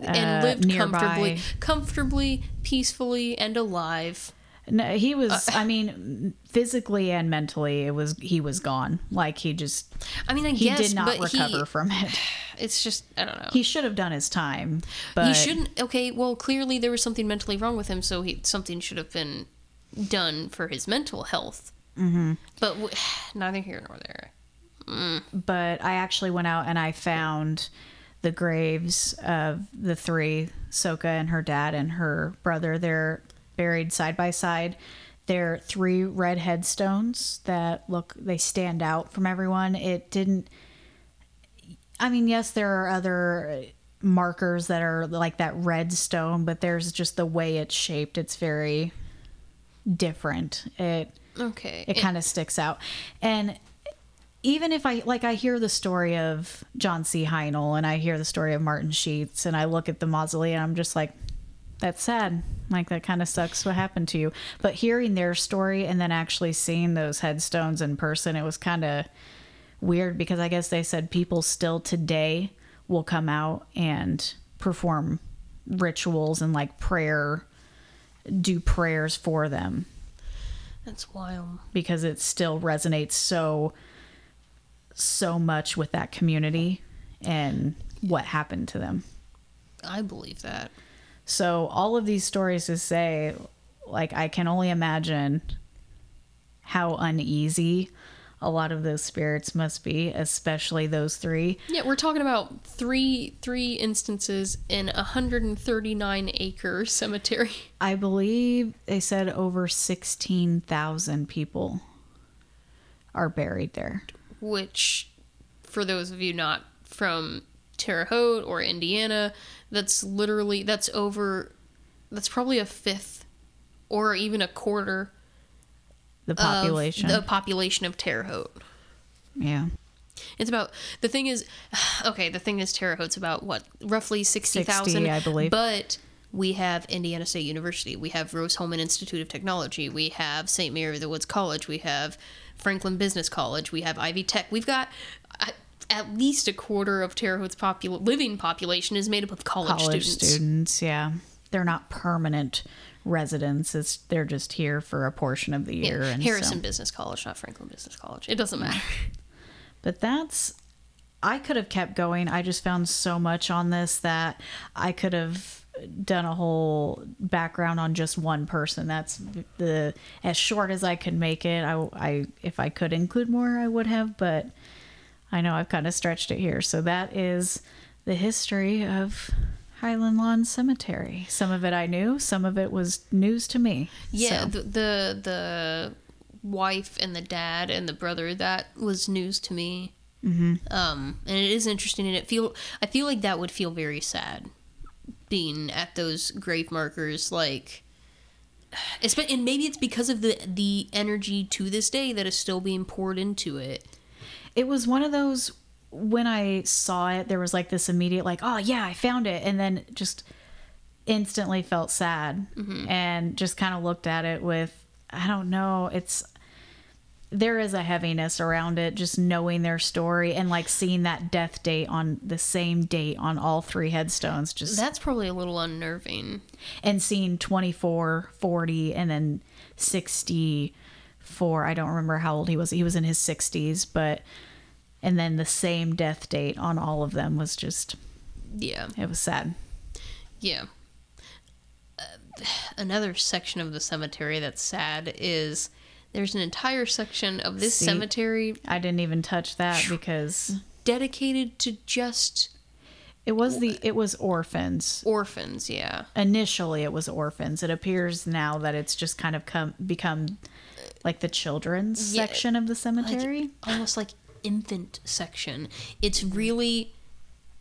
And Uh, lived nearby. comfortably, comfortably, peacefully, and alive. No, he was Uh, i mean physically and mentally it was he was gone like he just I mean, I he guess, did not recover he, from it it's just I don't know. he should have done his time but he shouldn't. Okay, well, clearly there was something mentally wrong with him, so he something should have been done for his mental health. Mm-hmm. But w- (sighs) neither here nor there. but I actually went out and I found the graves of the three Soka and her dad and her brother. They're buried side by side. They're three red headstones that look, they stand out from everyone. It didn't, I mean, yes, there are other markers that are like that red stone, but there's just the way it's shaped. It's very different. It, Okay, it kind of sticks out. And even if I like I hear the story of John C. Heinl and I hear the story of Martin Sheets and I look at the mausoleum, I'm just like, that's sad. Like that kind of sucks what happened to you. But hearing their story and then actually seeing those headstones in person, it was kind of weird because I guess they said people still today will come out and perform rituals and like prayer, do prayers for them that's wild. because it still resonates so so much with that community and what happened to them. I believe that. So all of these stories to say like I can only imagine how uneasy a lot of those spirits must be, especially those three. Yeah, we're talking about three three instances in a hundred and thirty nine acre (laughs) cemetery. I believe they said over 16,000 people are buried there. which for those of you not from Terre Haute or Indiana, that's literally that's over that's probably a fifth or even a quarter The population. of the population of Terre Haute. yeah. It's about the thing is (sighs) okay, the thing is Terre Haute's about what roughly 60,000 60, I believe. But we have Indiana State University, we have Rose Hulman Institute of Technology, we have St. Mary of the Woods College, we have Franklin Business College, we have Ivy Tech. We've got uh, at least a quarter of Terre Haute's popul- living population is made up of college, college students. students. yeah they're not permanent residents it's they're just here for a portion of the year and Harrison so. Business College, not Franklin Business College. It doesn't matter. (laughs) but that's i could have kept going i just found so much on this that i could have done a whole background on just one person that's the as short as i could make it i, I if i could include more i would have but i know i've kind of stretched it here so that is the history of highland lawn cemetery some of it i knew some of it was news to me Yeah, So- the, the the wife and the dad and the brother that was news to me. Mm-hmm. Um, and it is interesting, and it feel I feel like that would feel very sad, being at those grave markers, like. (sighs) espe- And maybe it's because of the the energy to this day that is still being poured into it. It was one of those when I saw it, there was like this immediate like, oh yeah, I found it, and then just instantly felt sad mm-hmm. and just kind of looked at it with, I don't know, it's there is a heaviness around it just knowing their story and like seeing that death date on the same date on all three headstones just That's probably a little unnerving. and seeing 24 40 and then 64 i don't remember how old he was he was in his 60s but and then the same death date on all of them was just Yeah, it was sad yeah. Uh, another section of the cemetery that's sad is there's an entire section of this See? cemetery I didn't even touch that because dedicated to just it was the it was orphans. orphans. Yeah. Initially, it was orphans. It appears now that it's just kind of come become like the children's Yeah, section of the cemetery. almost like infant section. It's really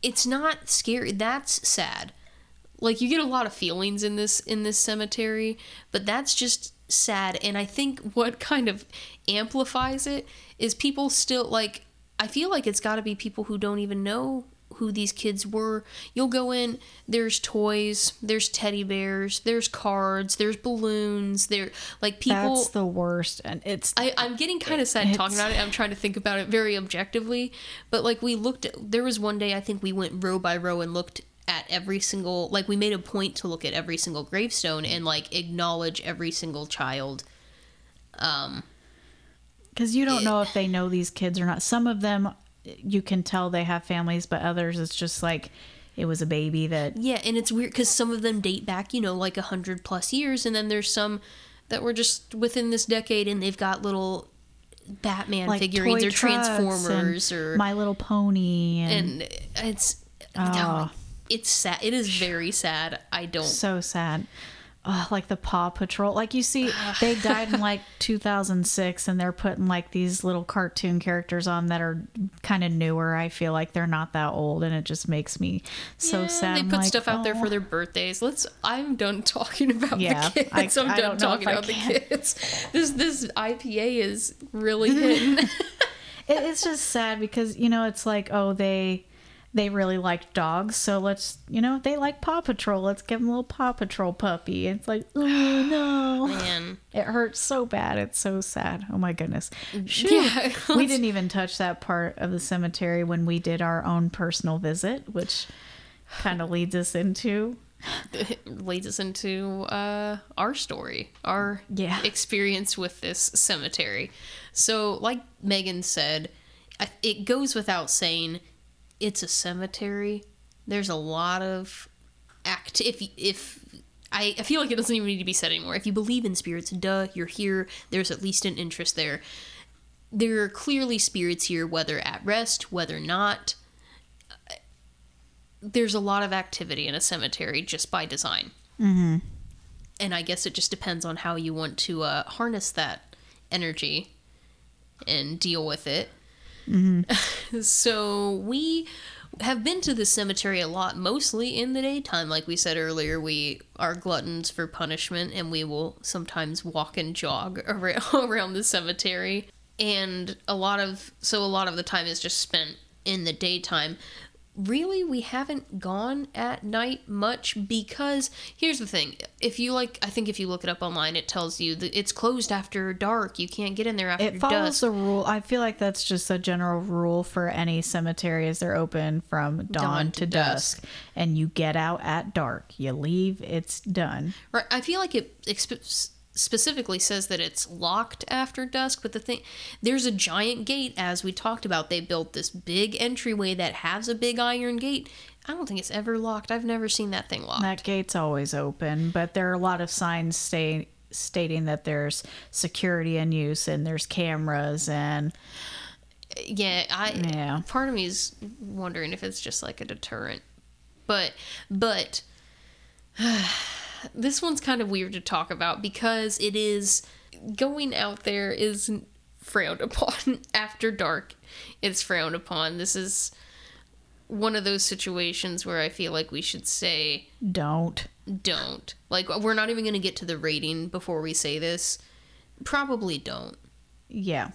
it's not scary. That's sad. Like you get a lot of feelings in this in this cemetery, but that's just sad and I think (laughs) what kind of amplifies it is people still like I feel like it's got to be people who don't even know who these kids were. You'll go in, there's toys, there's teddy bears, there's cards, there's balloons, there like people That's the worst, and it's I, I'm getting kind of sad talking about it. I'm trying to think about it very objectively. But like we looked at, there was one day I think we went row by row and looked at every single, like we made a point to look at every single gravestone and like acknowledge every single child. Um, because you don't know if they know these kids or not. Some of them, you can tell they have families, but others, it's just like it was a baby that yeah, and it's weird because some of them date back, you know, like a hundred plus years, and then there's some that were just within this decade and they've got little Batman like figurines or Transformers or My Little Pony, and, and it's Oh. Ah. it's sad. It is very sad. I don't. so sad. Oh, like the Paw Patrol. Like you see, they died in like (laughs) 2006, and they're putting like these little cartoon characters on that are kind of newer. I feel like they're not that old, and it just makes me so Yeah, sad. They put like, stuff out there for "Oh." their birthdays. Let's. I'm done talking about Yeah, the kids. I, am done talking about the kids. (laughs) This this IPA is really (laughs) hitting. It, it's just sad because you know it's like oh they they really like dogs, so let's you know they like Paw Patrol. Let's give them a little Paw Patrol puppy. It's like oh no. Man, It hurts so bad. It's so sad. Oh my goodness. Shoot. Yeah, we didn't even touch that part of the cemetery when we did our own personal visit, which kind of leads us into it leads us into uh, our story, our Yeah. experience with this cemetery. So, like Megan said, it goes without saying, it's a cemetery. There's a lot of act. If if I, I feel like it doesn't even need to be said anymore. If you believe in spirits, duh, you're here. There's at least an interest there. There are clearly spirits here, whether at rest, whether not there's a lot of activity in a cemetery just by design. Mm-hmm. And I guess it just depends on how you want to uh, harness that energy and deal with it. Mm-hmm. (laughs) so we have been to the cemetery a lot, mostly in the daytime. Like we said earlier, we are gluttons for punishment, and we will sometimes walk and jog (laughs) around the cemetery. And a lot of so a lot of the time is just spent in the daytime. Really, we haven't gone at night much because here's the thing: if you like, I think if you look it up online, it tells you that it's closed after dark. You can't get in there after it follows dusk. the rule. I feel like that's just a general rule for any cemetery is they're open from dawn, Dawn to, to dusk. and you get out at dark. You leave, it's done. Right. I feel like it exp- specifically says that it's locked after dusk, but the thing there's a giant gate as we talked about. They built this big entryway that has a big iron gate. I don't think it's ever locked. I've never seen that thing locked. That gate's always open, but there are a lot of signs stay, stating that there's security in use and there's cameras and yeah, I Yeah. part of me is wondering if it's just like a deterrent. But but (sighs) this one's kind of weird to talk about because it is going out there is frowned (laughs) upon after dark. It's frowned upon. This is one of those situations where I feel like we should say don't. don't. Like we're not even going to get to the rating before we say this. Probably don't. Yeah.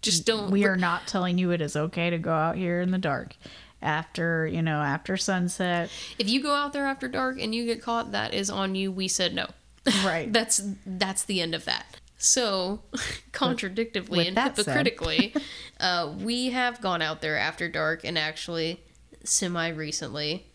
Just don't. We are not telling you it is okay to go out here in the dark after, you know, after sunset. If you go out there after dark and you get caught, that is on you. We said no. Right. (laughs) that's that's the end of that. So, (laughs) contradictively with and hypocritically, (laughs) uh, we have gone out there after dark and actually semi recently,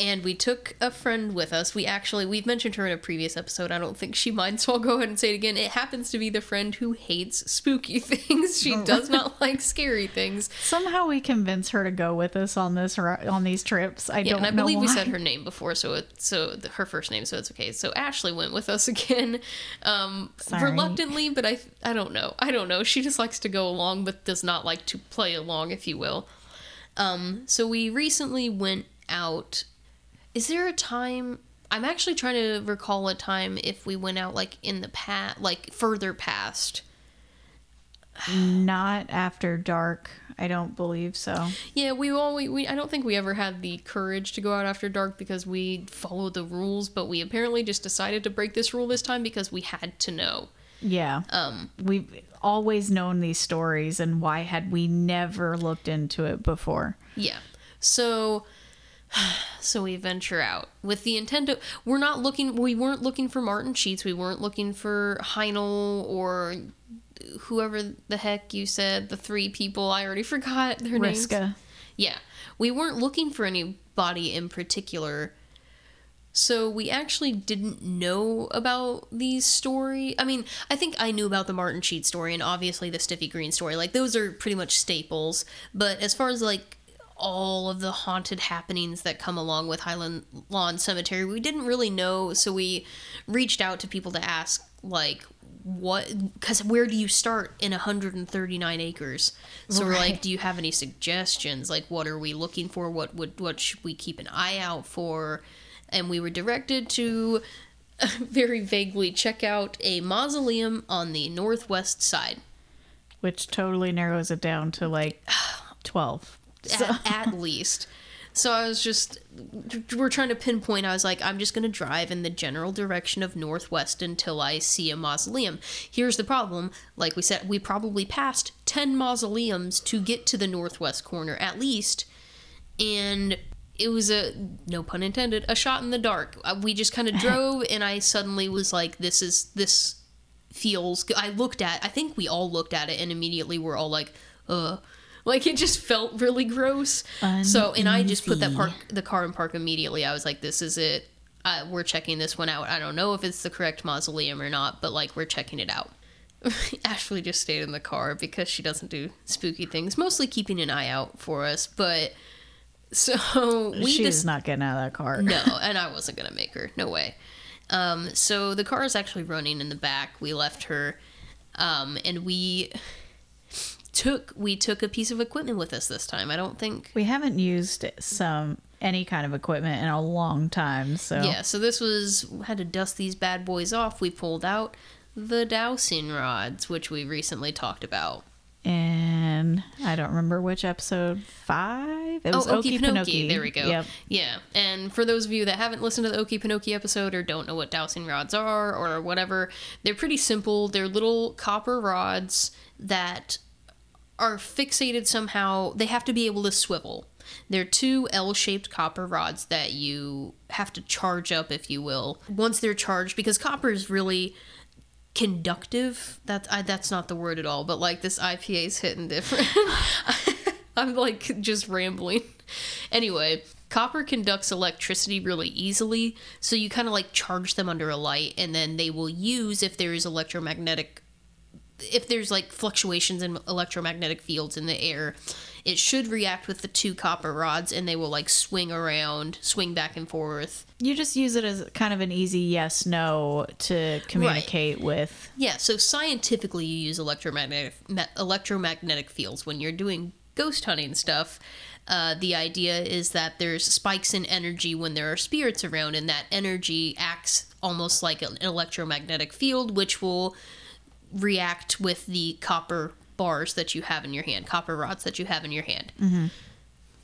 and we took a friend with us. We actually we've mentioned her in a previous episode. I don't think she minds, so I'll go ahead and say it again. It happens to be the friend who hates spooky (laughs) things. She does not (laughs) like scary things. Somehow we convince her to go with us on this on these trips. I Yeah, don't and I believe we said her name before, so it, so the, her first name, so it's okay. So Ashley went with us (laughs) again, um, reluctantly, but I I don't know, I don't know. She just likes to go along, but does not like to play along, if you will. Um, so we recently went out. Is there a time? I'm actually trying to recall a time if we went out like in the past, like further past. Not after dark. I don't believe so. Yeah, we always we I don't think we ever had the courage to go out after dark because we followed the rules, but we apparently just decided to break this rule this time because we had to know. Yeah. Um We've always known these stories, and why had we never looked into it before? yeah. So (sighs) so we venture out with the intent of we're not looking we weren't looking for Martin Sheets, we weren't looking for Heinl or whoever the heck you said, the three people, I already (laughs) forgot their names. Riska. Yeah. We weren't looking for anybody in particular. So we actually didn't know about these story. I mean, I think I knew about the Martin Sheet story and obviously the Stiffy Green story. Like those are pretty much staples. But as far as like all of the haunted happenings that come along with Highland Lawn Cemetery, we didn't really know. So we reached out to people to ask like what because where do you start in 139 acres? So we're like do you have any suggestions? Like what are we looking for? What would what should we keep an eye out for? And we were directed to (laughs) very vaguely check out a mausoleum on the northwest side. Which totally narrows it down to like (sighs) 12. So, at, at least. So I was just, we're trying to pinpoint. I was like, I'm just going to drive in the general direction of northwest until I see a mausoleum. Here's the problem. Like we said, we probably passed 10 mausoleums to get to the northwest corner at least. And it was a, no pun intended, a shot in the dark. Uh, We just kind of (laughs) drove, and I suddenly was like, this is, this feels good. I looked at I think we all looked at it and immediately we're all like, uh like it just felt really gross. So and I just put that park the car in park immediately. I was like, this is it. Uh, we're checking this one out. I don't know if it's the correct mausoleum or not, but like we're checking it out. (laughs) Ashley just stayed in the car because she doesn't do spooky things, mostly keeping an eye out for us. But (laughs) so we she just not getting out of that car. no, (laughs) and I wasn't gonna make her. No way. Um, so the car is actually running in the back. We left her, um, and we took we took a piece of equipment with us this time. I don't think. We haven't used some any kind of equipment in a long time, so Yeah. So this was had to dust these bad boys off. We pulled out the dowsing rods, which we recently talked about. and I don't remember which episode five. It was oh, Okie. Pinokie. There we go. Yep. Yeah. And for those of you that haven't listened to the Okie Pinokie episode or don't know what dowsing rods are or whatever, they're pretty simple. They're little copper rods that are fixated somehow. They have to be able to swivel. They're two L shaped copper rods that you have to charge up, if you will. Once they're charged, because copper is really conductive. That's I, that's not the word at all, but like this IPA is hitting different. (laughs) I'm like just rambling. Anyway, copper conducts electricity really easily, so you kind of like charge them under a light, and then they will use if there is electromagnetic if there's like fluctuations in electromagnetic fields in the air, it should react with the two copper rods and they will like swing around, swing back and forth. You just use it as kind of an easy yes no to communicate with. Yeah, so scientifically you use electromagnetic ma- electromagnetic fields when you're doing ghost hunting stuff. Uh, the idea is that there's spikes in energy when there are spirits around, and that energy acts almost like an electromagnetic field, which will react with the copper bars that you have in your hand, copper rods that you have in your hand. Mm-hmm.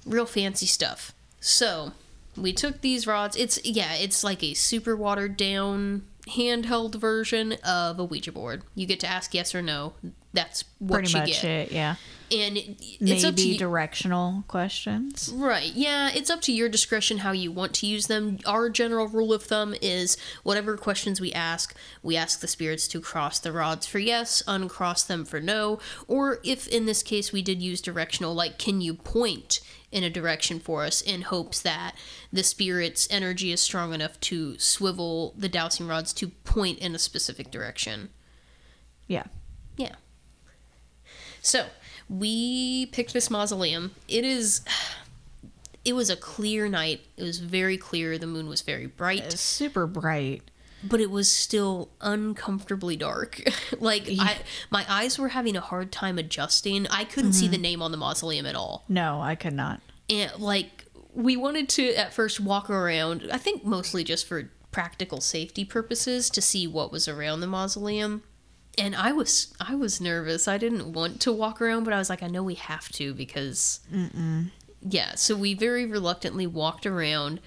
Real fancy stuff. So we took these rods. It's yeah, it's like a super watered down handheld version of a Ouija board. You get to ask yes or no. That's what Pretty you much get. it, yeah. And it, it's up to you. directional questions. Right. Yeah, it's up to your discretion how you want to use them. Our general rule of thumb is whatever questions we ask, we ask the spirits to cross the rods for yes, uncross them for no, or if in this case we did use directional, like can you point in a direction for us in hopes that the spirit's energy is strong enough to swivel the dowsing rods to point in a specific direction. Yeah. Yeah. So we picked this mausoleum. It is. (sighs) It was a clear night. It was very clear. The moon was very bright, It's super bright. but it was still uncomfortably dark. (laughs) like I, my eyes were having a hard time adjusting. I couldn't see the mm-hmm. name on the mausoleum at all. No, I could not. And like we wanted to at first walk around. I think mostly just for practical safety purposes to see what was around the mausoleum. And I was I was nervous. I didn't want to walk around, but I was like, I know we have to because yeah. So we very reluctantly walked around.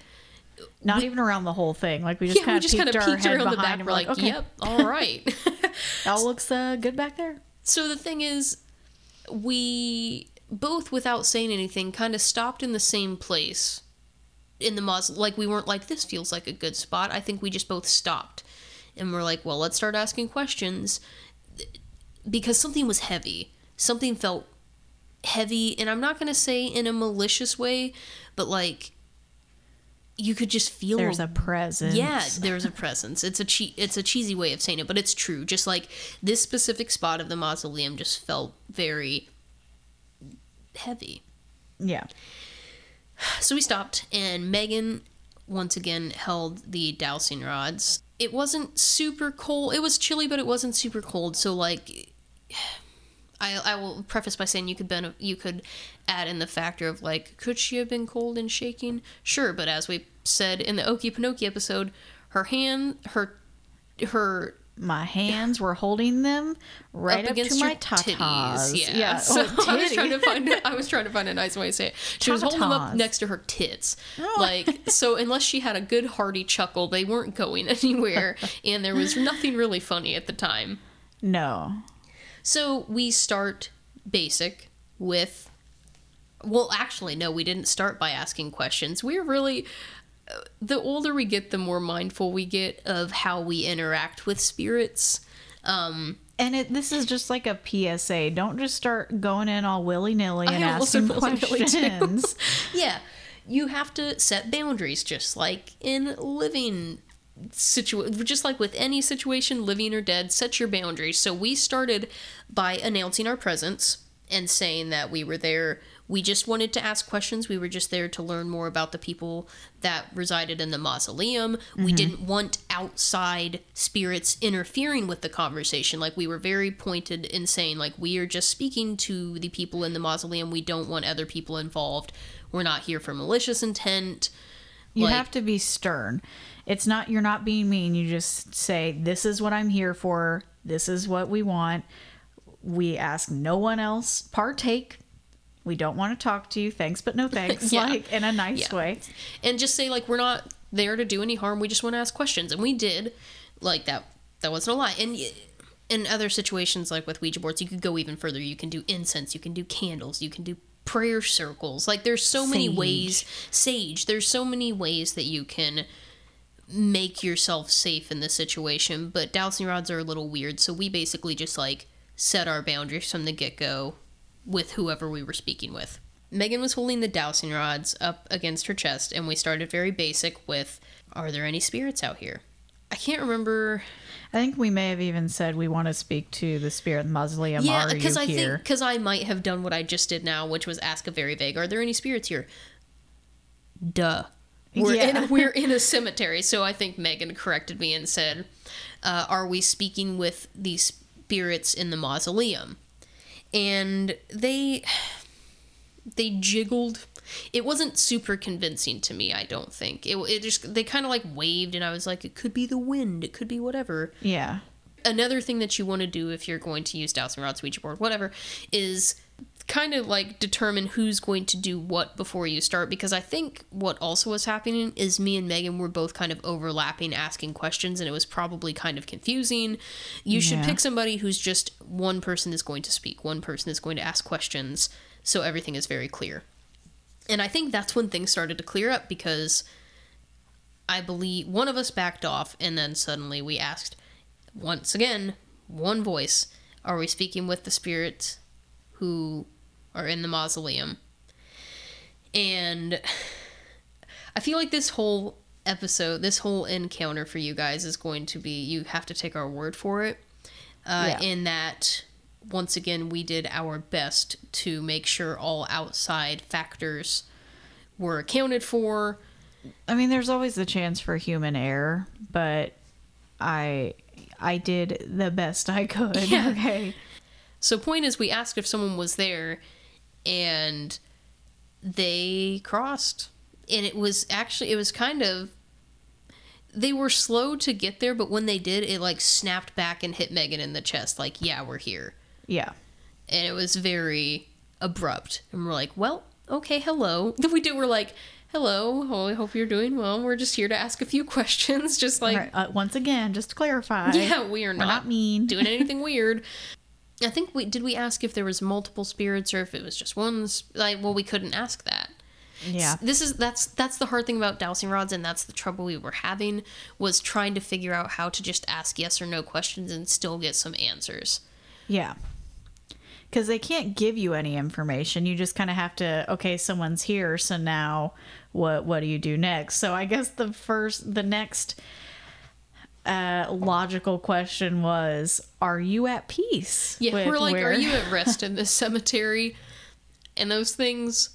Not even around the whole thing. Like we just yeah, kind of peeked, of our peeked head around the back. and We're like, okay, yep, all right. (laughs) that looks uh, good back there. So the thing is, we both, without saying anything, kind of stopped in the same place in the mausoleum. Like we weren't like, this feels like a good spot. I think we just both stopped, and we're like, well, let's start asking questions because something was heavy. Something felt heavy, and I'm not gonna say in a malicious way, but like you could just feel There's a presence. yeah, there's a presence. It's a che- it's a cheesy way of saying it, but it's true. Just like this specific spot of the mausoleum just felt very heavy. Yeah. So we stopped, and Megan once again held the dowsing rods. It wasn't super cold. It was chilly, but it wasn't super cold. So like, (sighs) I I will preface by saying you could ben- you could add in the factor of like, could she have been cold and shaking? Sure, but as we said in the Okie Pinokie episode, her hand, her her My hands were holding them right up, to my her tatas. Yeah. (laughs) So (laughs) Oh, I was trying to find I was trying to find a nice way to say it. She was holding them up next to her tits. Oh. Like so unless she had a good hearty chuckle, they weren't going (laughs) anywhere and there was nothing really funny at the time. No. So we start basic with well actually no, we didn't start by asking questions. We're really the older we get, the more mindful we get of how we interact with spirits. Um, And it, this is just like a PSA. Don't just start going in all willy nilly and asking said willy-nilly, too. questions. (laughs) Yeah, you have to set boundaries, just like in living situation just like with any situation living or dead set your boundaries so we started by announcing our presence and saying that we were there we just wanted to ask questions we were just there to learn more about the people that resided in the mausoleum we mm-hmm. didn't want outside spirits interfering with the conversation like we were very pointed in saying like we are just speaking to the people in the mausoleum we don't want other people involved we're not here for malicious intent You Like- have to be stern. It's not you're not being mean. You just say this is what I'm here for. This is what we want. We ask no one else partake. We don't want to talk to you. Thanks, but no (laughs) thanks. Yeah. Like in a nice Yeah. way. and just say like we're not there to do any harm we just want to ask questions and we did like that that wasn't a lie and in other situations like with ouija boards you could go even further you can do incense you can do candles you can do prayer circles like there's so many ways sage there's so many ways that you can make yourself safe in this situation but dowsing rods are a little weird so we basically just like set our boundaries from the get-go with whoever we were speaking with megan was holding the dowsing rods up against her chest and we started very basic with are there any spirits out here i can't remember I think we may have even said we want to speak to the spirit mausoleum. yeah because i here? think because i might have done what i just did now which was ask a very vague are there any spirits here duh we're, Yeah. in, we're in a (laughs) cemetery so i think megan corrected me and said uh, are we speaking with the spirits in the mausoleum and they they jiggled. It wasn't super convincing to me i don't think. It, it just they kind of like waved and i was like it could be the wind it could be whatever. Yeah. another thing that you want to do if you're going to use dowsing rods, Ouija board, whatever, is kind of like determine who's going to do what before you start. Because I think what also was happening is me and Megan were both kind of overlapping, asking questions, and it was probably kind of confusing. You should pick somebody who's just one person is going to speak, one person is going to ask questions, so everything is very clear. And I think that's when things started to clear up because I believe one of us backed off, and then suddenly we asked, once again, one voice, are we speaking with the spirits who are in the mausoleum? And (sighs) I feel like this whole episode, this whole encounter for you guys is going to be you have to take our word for it. Uh, Yeah. In that, once again, we did our best to make sure all outside factors were accounted for. I mean, there's always the chance for human error, but I I did the best I could. (laughs) Yeah. Okay. So, point is, we asked if someone was there, and they crossed, and it was actually it was kind of they were slow to get there, but when they did, it like snapped back and hit Megan in the chest, like, "Yeah, we're here," Yeah. and it was very abrupt, and we're like, "Well, okay, hello." (laughs) Then we do, we're like. Hello, oh, I hope you're doing well. We're just here to ask a few (laughs) questions, just like Right, uh, once again, just to clarify. yeah, we are we're not, not mean. doing anything (laughs) weird. I think we did we ask if there was multiple spirits or if it was just one. sp- Like, well, we couldn't ask that. Yeah. This is that's that's the hard thing about dowsing rods, and that's the trouble we were having was trying to figure out how to just ask yes or no questions and still get some answers. Yeah. Because they can't give you any information. You just kind of have to, okay, someone's here, so now what what do you do next? So I guess the first the next uh logical question was, are you at peace? Yeah, with we're like, where- are you at rest in this cemetery? And those things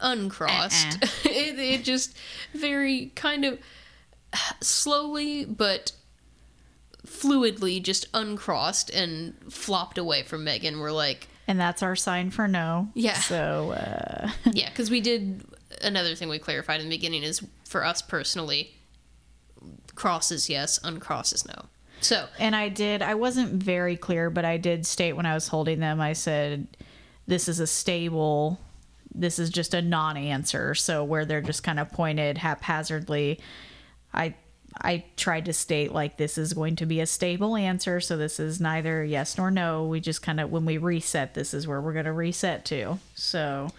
uncrossed. Uh-uh. (laughs) it, it just very kind of slowly but fluidly just uncrossed and flopped away from Megan. We're like, And that's our sign for no. Yeah. So uh (laughs) yeah, because we did another thing we clarified in the beginning is for us personally, crosses yes, uncrosses no. So And I did, I wasn't very clear, but I did state when I was holding them, I said, this is a stable, this is just a non answer. So where they're just kind of pointed haphazardly, I. I tried to state like this is going to be a stable answer, so this is neither yes nor no. We just kind of when we reset, this is where we're going to reset to. So,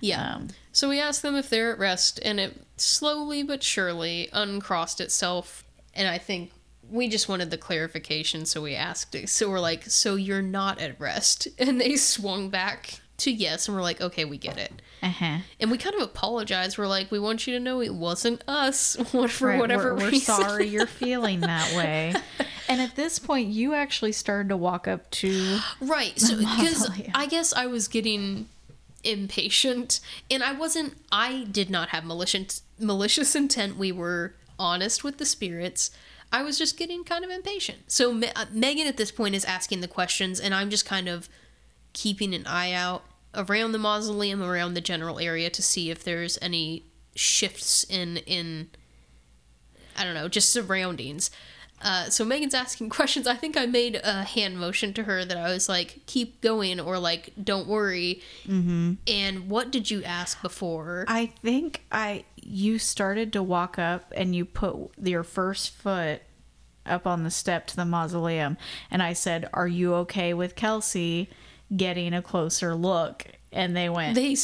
Yeah. Um, so we asked them if they're at rest, and it slowly but surely uncrossed itself. And I think we just wanted the clarification, so we asked it. So we're like, "So you're not at rest?" (laughs) And they swung back to yes, and we're like, "Okay, we get it." uh huh. And we kind of apologize. We're like, "We want you to know it wasn't us (laughs) for Right, whatever we're, we're sorry you're (laughs) feeling that way. And at this point, you actually started to walk up to Right. So because. I guess I was getting impatient and I wasn't I did not have malicious malicious intent. We were honest with the spirits. I was just getting kind of impatient. So Me- uh, Megan at this point is asking the questions and I'm just kind of keeping an eye out around the mausoleum, around the general area to see if there's any shifts in in I don't know, just surroundings. Uh, so Megan's asking (laughs) questions. I think I made a hand motion to her that I was like, "Keep going," or like, "Don't worry." Mm-hmm. And what did you ask before? I think I you started to walk up and you put your first foot up on the step to the mausoleum and I said, "Are you okay with Kelsey getting a closer look?" And they went They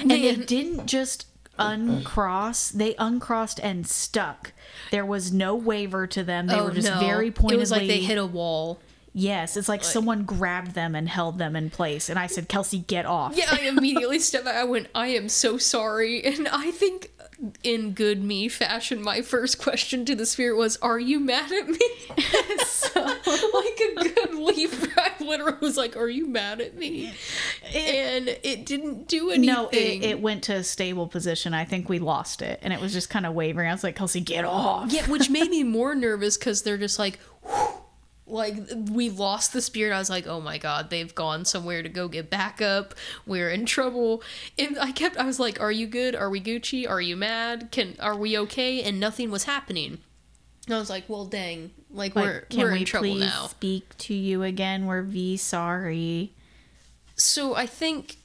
and they man. didn't just uncross, they uncrossed and stuck. There was no waver to them. They oh, were just very pointedly Oh, It was like they hit a wall. Yes, it's like someone grabbed them and held them in place and I said, "Kelsey, get off." Yeah, I immediately stepped back. I went, "I am so sorry." (laughs) And I think, in good me fashion, my first question to the spirit was, "Are you mad at me?" (laughs) so, like a good Libra, I literally was like, "Are you mad at me?" and it didn't do anything. No, it, it went to a stable position. I think we lost it, and it was just kind of wavering. I was like, "Kelsey, get off!" Yeah, which made me more nervous because they're just like, whew, like we lost the spirit. I was like, oh my god, they've gone somewhere to go get backup. We're in trouble. And I kept, I was like, are you good? Are we Gucci? Are you mad? Can are we okay? And nothing was happening. And I was like, well, dang, like, Like, we're can we're we in trouble please now. speak to you again? We're V sorry. so I think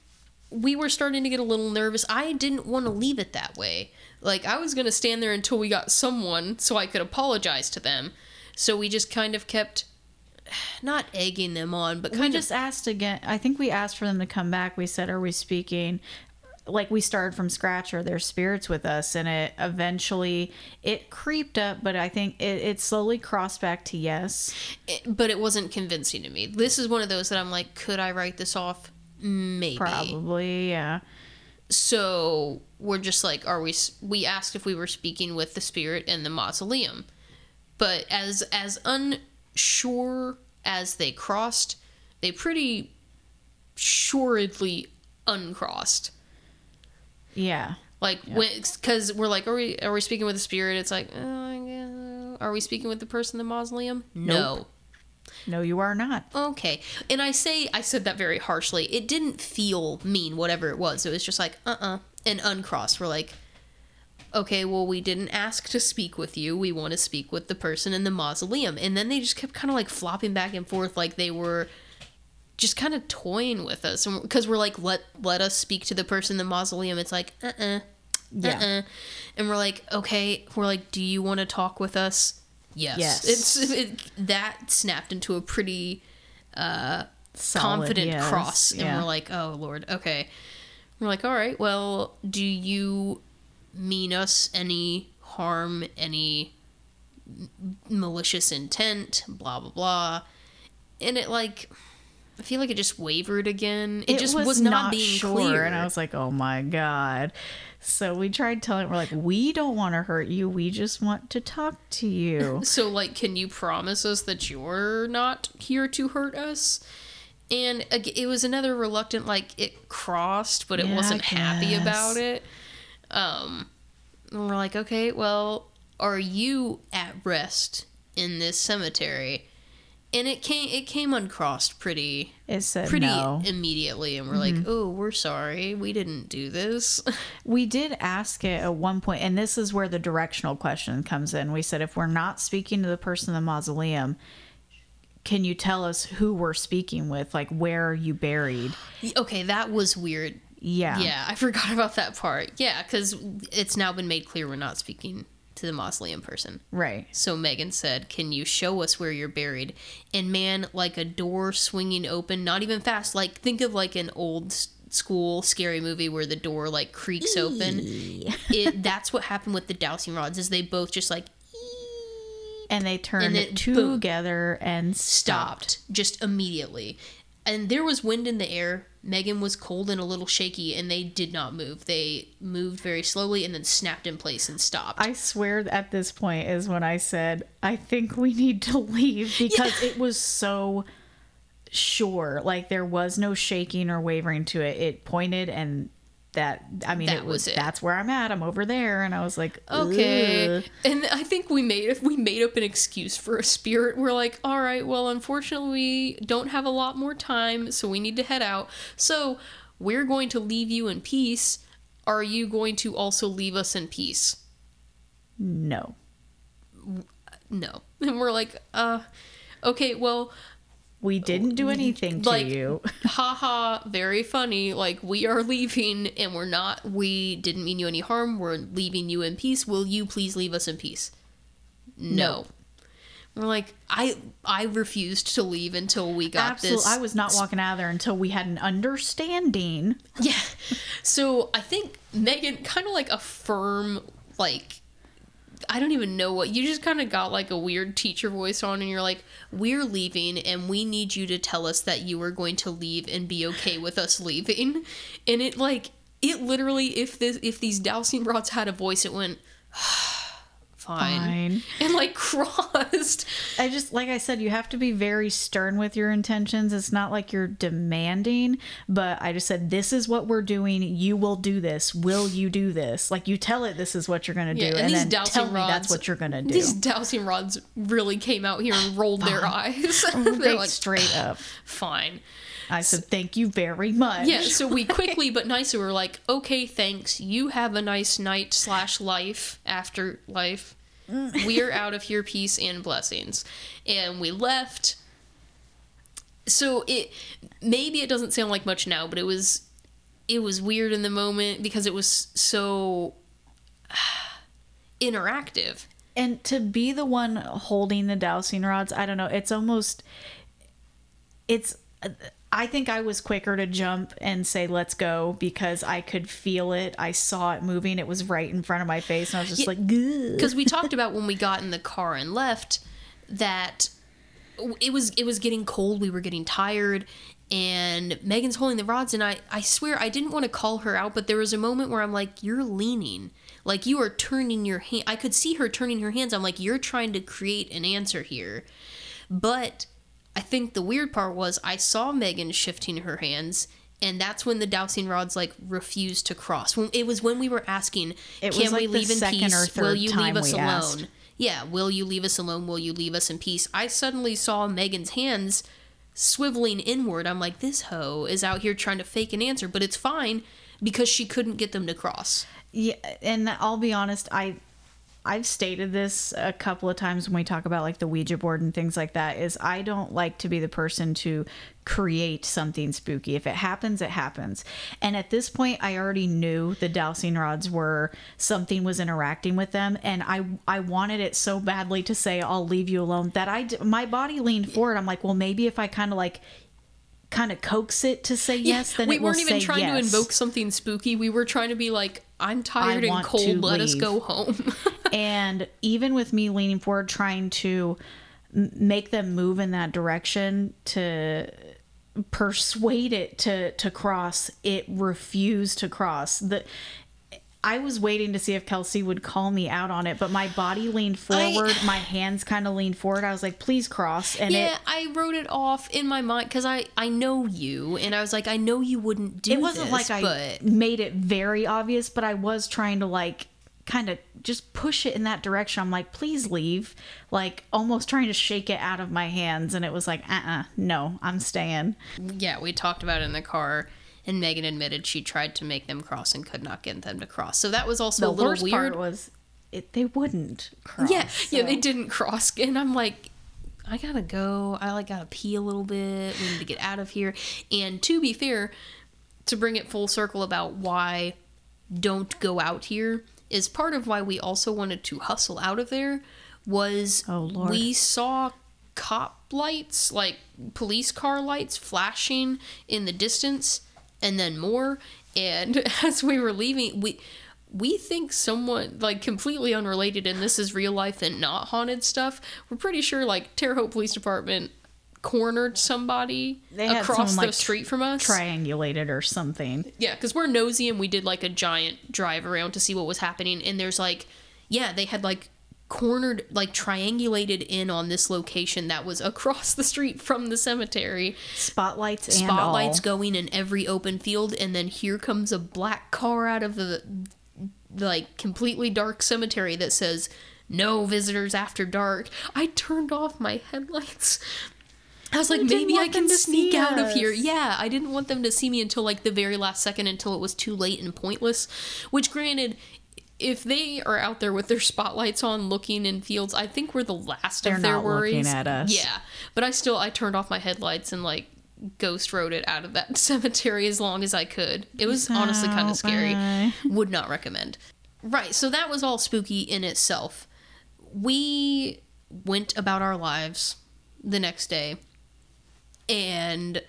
we were starting to get a little nervous. I didn't want to leave it that way. Like I was going to stand there until we got someone so I could apologize to them. So we just kind of kept not egging them on, but We kind just asked again. I think we asked for them to come back. We said, "Are we speaking?" Like we started from scratch. Are there spirits with us? And it eventually it creeped up, but I think it, it slowly crossed back to yes. but it wasn't convincing to me. This is one of those that I'm like, could I write this off? Maybe. Probably, yeah. so we're just like, are we? We asked if we were speaking with the spirit in the mausoleum, but as as unsure as they crossed, they pretty suredly uncrossed. Yeah. Like because we're like, are we are we speaking with the spirit? It's like, oh, are we speaking with the person in the mausoleum? No. No, you are not. Okay. And I say I said that very harshly. It didn't feel mean, whatever it was. It was just like, uh uh And uncrossed. We're like, okay, well, we didn't ask to speak with you. We want to speak with the person in the mausoleum. And then they just kept kind of like flopping back and forth like they were just kind of toying with us. Because we're like, let let us speak to the person in the mausoleum. It's like, uh uh Yeah. uh-uh. And we're like, okay. We're like, do you want to talk with us? Yes. Yes. It's it, that snapped into a pretty Solid, confident yes. cross, and Yeah. we're like, oh lord, okay. We're like, all right. Well, do you mean us any harm, any malicious intent? Blah blah blah. And it like. I feel like it just wavered again. It, just was, not, being clear. and I was like, "Oh my god!" So we tried telling. We're like, "We don't want to hurt you. We just want to talk to you." (laughs) So, like, can you promise us that you're not here to hurt us? And it was another reluctant, like, it crossed, but it Yeah, wasn't happy about it. Um, and we're like, okay, well, are you at rest in this cemetery? And it came, it came uncrossed pretty, It said pretty no. immediately, and we're like, oh, we're sorry, we didn't do this. (laughs) We did ask it at one point, and this is where the directional question comes in. We said, if we're not speaking to the person in the mausoleum, can you tell us who we're speaking with? Like, where are you buried? okay, that was weird. Yeah. Yeah, I (laughs) forgot about that part. Yeah, because it's now been made clear we're not speaking to the mausoleum person. Right. So Megan said, Can you show us where you're buried? And man, like a door swinging open, not even fast. Like, think of like an old school scary movie where the door like creaks open. It, (laughs) that's what happened with the dowsing rods, is they both just like And they turned it- boom. together and stopped. stopped just immediately. And there was wind in the air. Megan was cold and a little shaky, and they did not move. They moved very slowly and then snapped in place and stopped. I swear at this point is when I said, I think we need to (laughs) leave because it was so sure. Like there was no shaking or wavering to it. It pointed and that I mean That it was, was it. that's where I'm at. I'm over there and I was like, okay. "Ugh." And I think we made if we made up an excuse for a spirit. We're like, all right, well, unfortunately, we don't have a lot more time, so we need to head out. So we're going to leave you in peace. Are you going to also leave us in peace? No. No. (laughs) And we're like, uh, okay, well, We didn't do oh, anything to like you. (laughs) haha very funny like we are leaving and we're not we didn't mean you any harm we're leaving you in peace will you please leave us in peace no, we're like i i refused to leave until we got Absolutely. this I was not walking out of there until we had an understanding. (laughs) yeah so i think megan kind of like a firm like I don't even know what you just kind of got like a weird teacher voice on, and you're like, "We're leaving, and we need you to tell us that you are going to leave and be okay with us leaving." And it like it literally, if this if these dowsing rods had a voice, it went, (sighs) ah. "Fine,", Fine. (laughs) and like (laughs) crossed. I just like I said, you have to be very stern with your intentions. It's not like you're demanding, but I just said this is what we're doing. You will do this. Will you do this? Like you tell it this is what you're gonna do, Yeah, and and, these then tell me that's what you're gonna do. These dowsing rods really came out here and rolled their eyes. (laughs) They're like, straight up. "Fine." I said thank you very much. Yeah, so we (laughs) quickly but nicely were like, okay, thanks. You have a nice night slash life after life. Mm. We're out of here, peace and blessings. And we left. So it maybe it doesn't sound like much now, but it was it was weird in the moment because it was so (sighs) interactive. and to be the one holding the dowsing rods i don't know it's almost it's uh, i think i was quicker to jump and say let's go because i could feel it i saw it moving it was right in front of my face and i was just Yeah, like because we talked (laughs) about when we got in the car and left that it was it was getting cold. We were getting tired, and Megan's holding the rods, and I I swear I didn't want to call her out, but there was a moment where I'm like, you're leaning, like you are turning your hand. I could see her turning her hands. I'm like, you're trying to create an answer here, but I think the weird part was I saw Megan shifting her hands. And that's when the dowsing rods like refused to cross. When it was when we were asking, It "Can like, we leave in peace? or Will you leave us alone?" asked. Yeah, will you leave us alone? Will you leave us in peace? I suddenly saw Megan's hands swiveling inward. I'm like, this hoe is out here trying to fake an answer, but it's fine because she couldn't get them to cross. Yeah, and I'll be honest, I I've stated this a couple of times when we talk about like the Ouija board and things like that is I don't like to be the person to create something spooky. If it happens, it happens. And at this point I already knew the dowsing rods were something was interacting with them and I I wanted it so badly to say I'll leave you alone that I my body leaned forward. I'm like, well maybe if I kind of like kind of coax it to say yes, then we it weren't even trying to invoke something spooky. We were trying to be like, I'm tired and cold. Let us go home. (laughs) and even with me leaning forward trying to make them move in that direction to persuade it to to cross it refused to cross the I was waiting to see if Kelsey would call me out on it, but my body leaned forward, my hands kind of leaned forward. I was like, "Please cross," and yeah, it I wrote it off in my mind because I I know you, and I was like, I know you wouldn't do. it It wasn't this, like I but made it very obvious, but I was trying to like kind of just push it in that direction. I'm like, please leave. Like almost trying to shake it out of my hands. And it was like, uh uh no, I'm staying. yeah, we talked about it in the car, and Megan admitted she tried to make them cross and could not get them to cross. So that was also The a little worst weird. part was it, they wouldn't cross. yeah, yeah, they didn't cross, (laughs) and I'm like. I gotta go. I like gotta pee a little bit. We need to get out of here. And to be fair, to bring it full circle about why don't go out here is part of why we also wanted to hustle out of there was Oh, Lord. we saw cop lights like police car lights flashing in the distance and then more and (laughs) as we were leaving we we think someone like completely unrelated and this is real life and not haunted stuff we're pretty sure like terre haute police department cornered somebody across the like, street from us triangulated or something. yeah, because we're nosy and we did like a giant drive around to see what was happening. And there's like, yeah, they had like cornered, like triangulated in on this location that was across the street from the cemetery. Spotlights and Spotlights going in every open field. And then here comes a black car out of the like completely dark cemetery that says, no visitors after dark. I turned off my headlights. I was like, You maybe I can sneak out of here. Yeah, I didn't want them to see me until like the very last second until it was too late and pointless. Which, granted, if they are out there with their spotlights on looking in fields, I think we're the last They're of their not looking worries. at us. Yeah, but I still I turned off my headlights and like ghost rode it out of that (laughs) cemetery as long as I could. It was honestly kind of scary. bye. Would not recommend. Right, so that was all spooky in itself. We went about our lives the next day and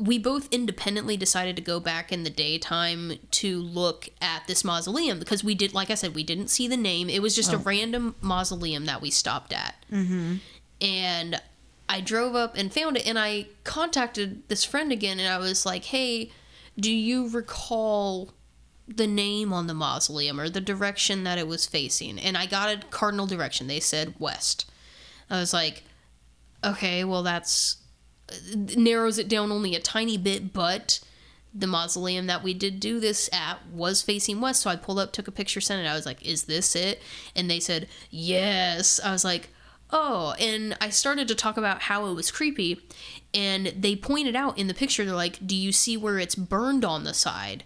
we both independently decided to go back in the daytime to look at this mausoleum because we did like i said we didn't see the name. It was just a random mausoleum that we stopped at. Mm-hmm. and i drove up and found it and i contacted this friend again and i was like hey do you recall the name on the mausoleum or the direction that it was facing? And i got a cardinal direction. They said west. I was like okay, well, that's narrows it down only a tiny bit, but the mausoleum that we did do this at was facing west. So I pulled up, took a picture, sent it. I was like, is this it? And they said, yes. I was like, oh. And I started to talk about how it was creepy. And they pointed out in the picture, they're like, do you see where it's burned on the side?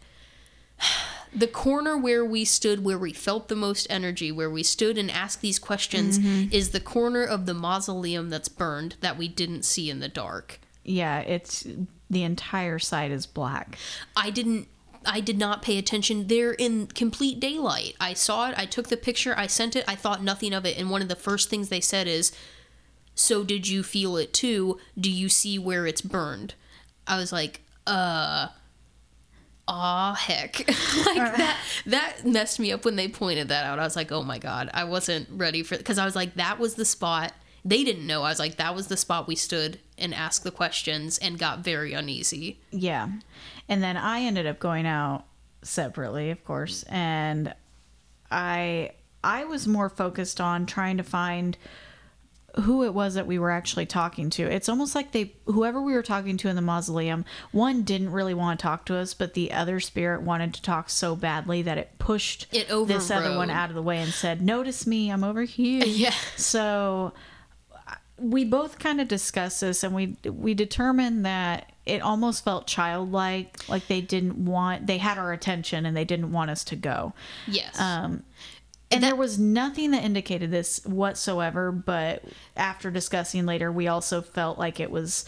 (sighs) the corner where we stood, where we felt the most energy, where we stood and asked these questions, is the corner of the mausoleum that's burned that we didn't see in the dark. Yeah, it's the entire side is black. I didn't. I did not pay attention. They're in complete daylight. I saw it. I took the picture. I sent it. I thought nothing of it. And one of the first things they said is, "So did you feel it too? Do you see where it's burned?" I was like, "Uh, aw heck (laughs) like uh. that that messed me up when they pointed that out i was like oh my god i wasn't ready for because i was like that was the spot they didn't know. I was like, that was the spot we stood and asked the questions and got very uneasy. Yeah. And then I ended up going out separately, of course, and I I was more focused on trying to find who it was that we were actually talking to. It's almost like they whoever we were talking to in the mausoleum, one didn't really want to talk to us, but the other spirit wanted to talk so badly that it pushed It this other one out of the way and said, "Notice me, I'm over here." (laughs) Yeah. So we both kind of discussed this and we we determined that it almost felt childlike like they didn't want they had our attention and they didn't want us to go Yes. um and there was nothing that indicated this whatsoever but after discussing later we also felt like it was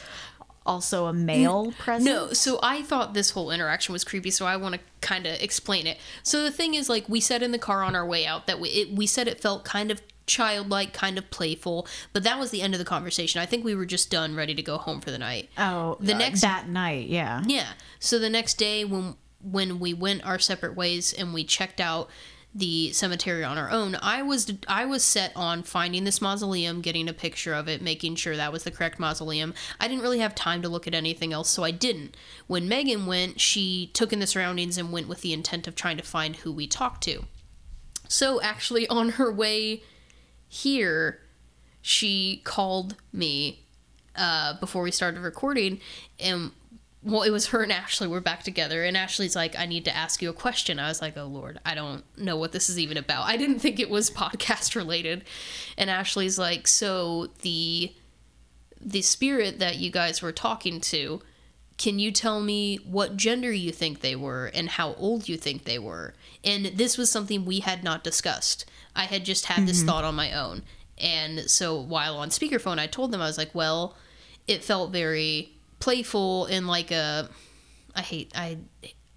also a male presence No, so I thought this whole interaction was creepy, so I want to kind of explain it. So the thing is, like, we said in the car on our way out that we, it, we said it felt kind of childlike, kind of playful, but that was the end of the conversation. I think we were just done, ready to go home for the night. oh The uh, next- that night yeah Yeah. So the next day, when when we went our separate ways and we checked out the cemetery on our own, I was I was set on finding this mausoleum, getting a picture of it, making sure that was the correct mausoleum. I didn't really have time to look at anything else, so I didn't. When Megan went, she took in the surroundings and went with the intent of trying to find who we talked to. So actually, (laughs) on her way here, she called me uh, before we started recording, and well, it was her and Ashley were back together, and Ashley's like, "I need to ask you a question." I was like, "Oh Lord, I don't know what this is even about." I didn't think it was (laughs) podcast related, and Ashley's like, "So the the spirit that you guys were talking to." Can you tell me what gender you think they were and how old you think they were? And this was something we had not discussed. I had just had this mm-hmm. thought on my own. And so while on speakerphone, I told them, I was like, well, it felt very playful and like a. I hate. I.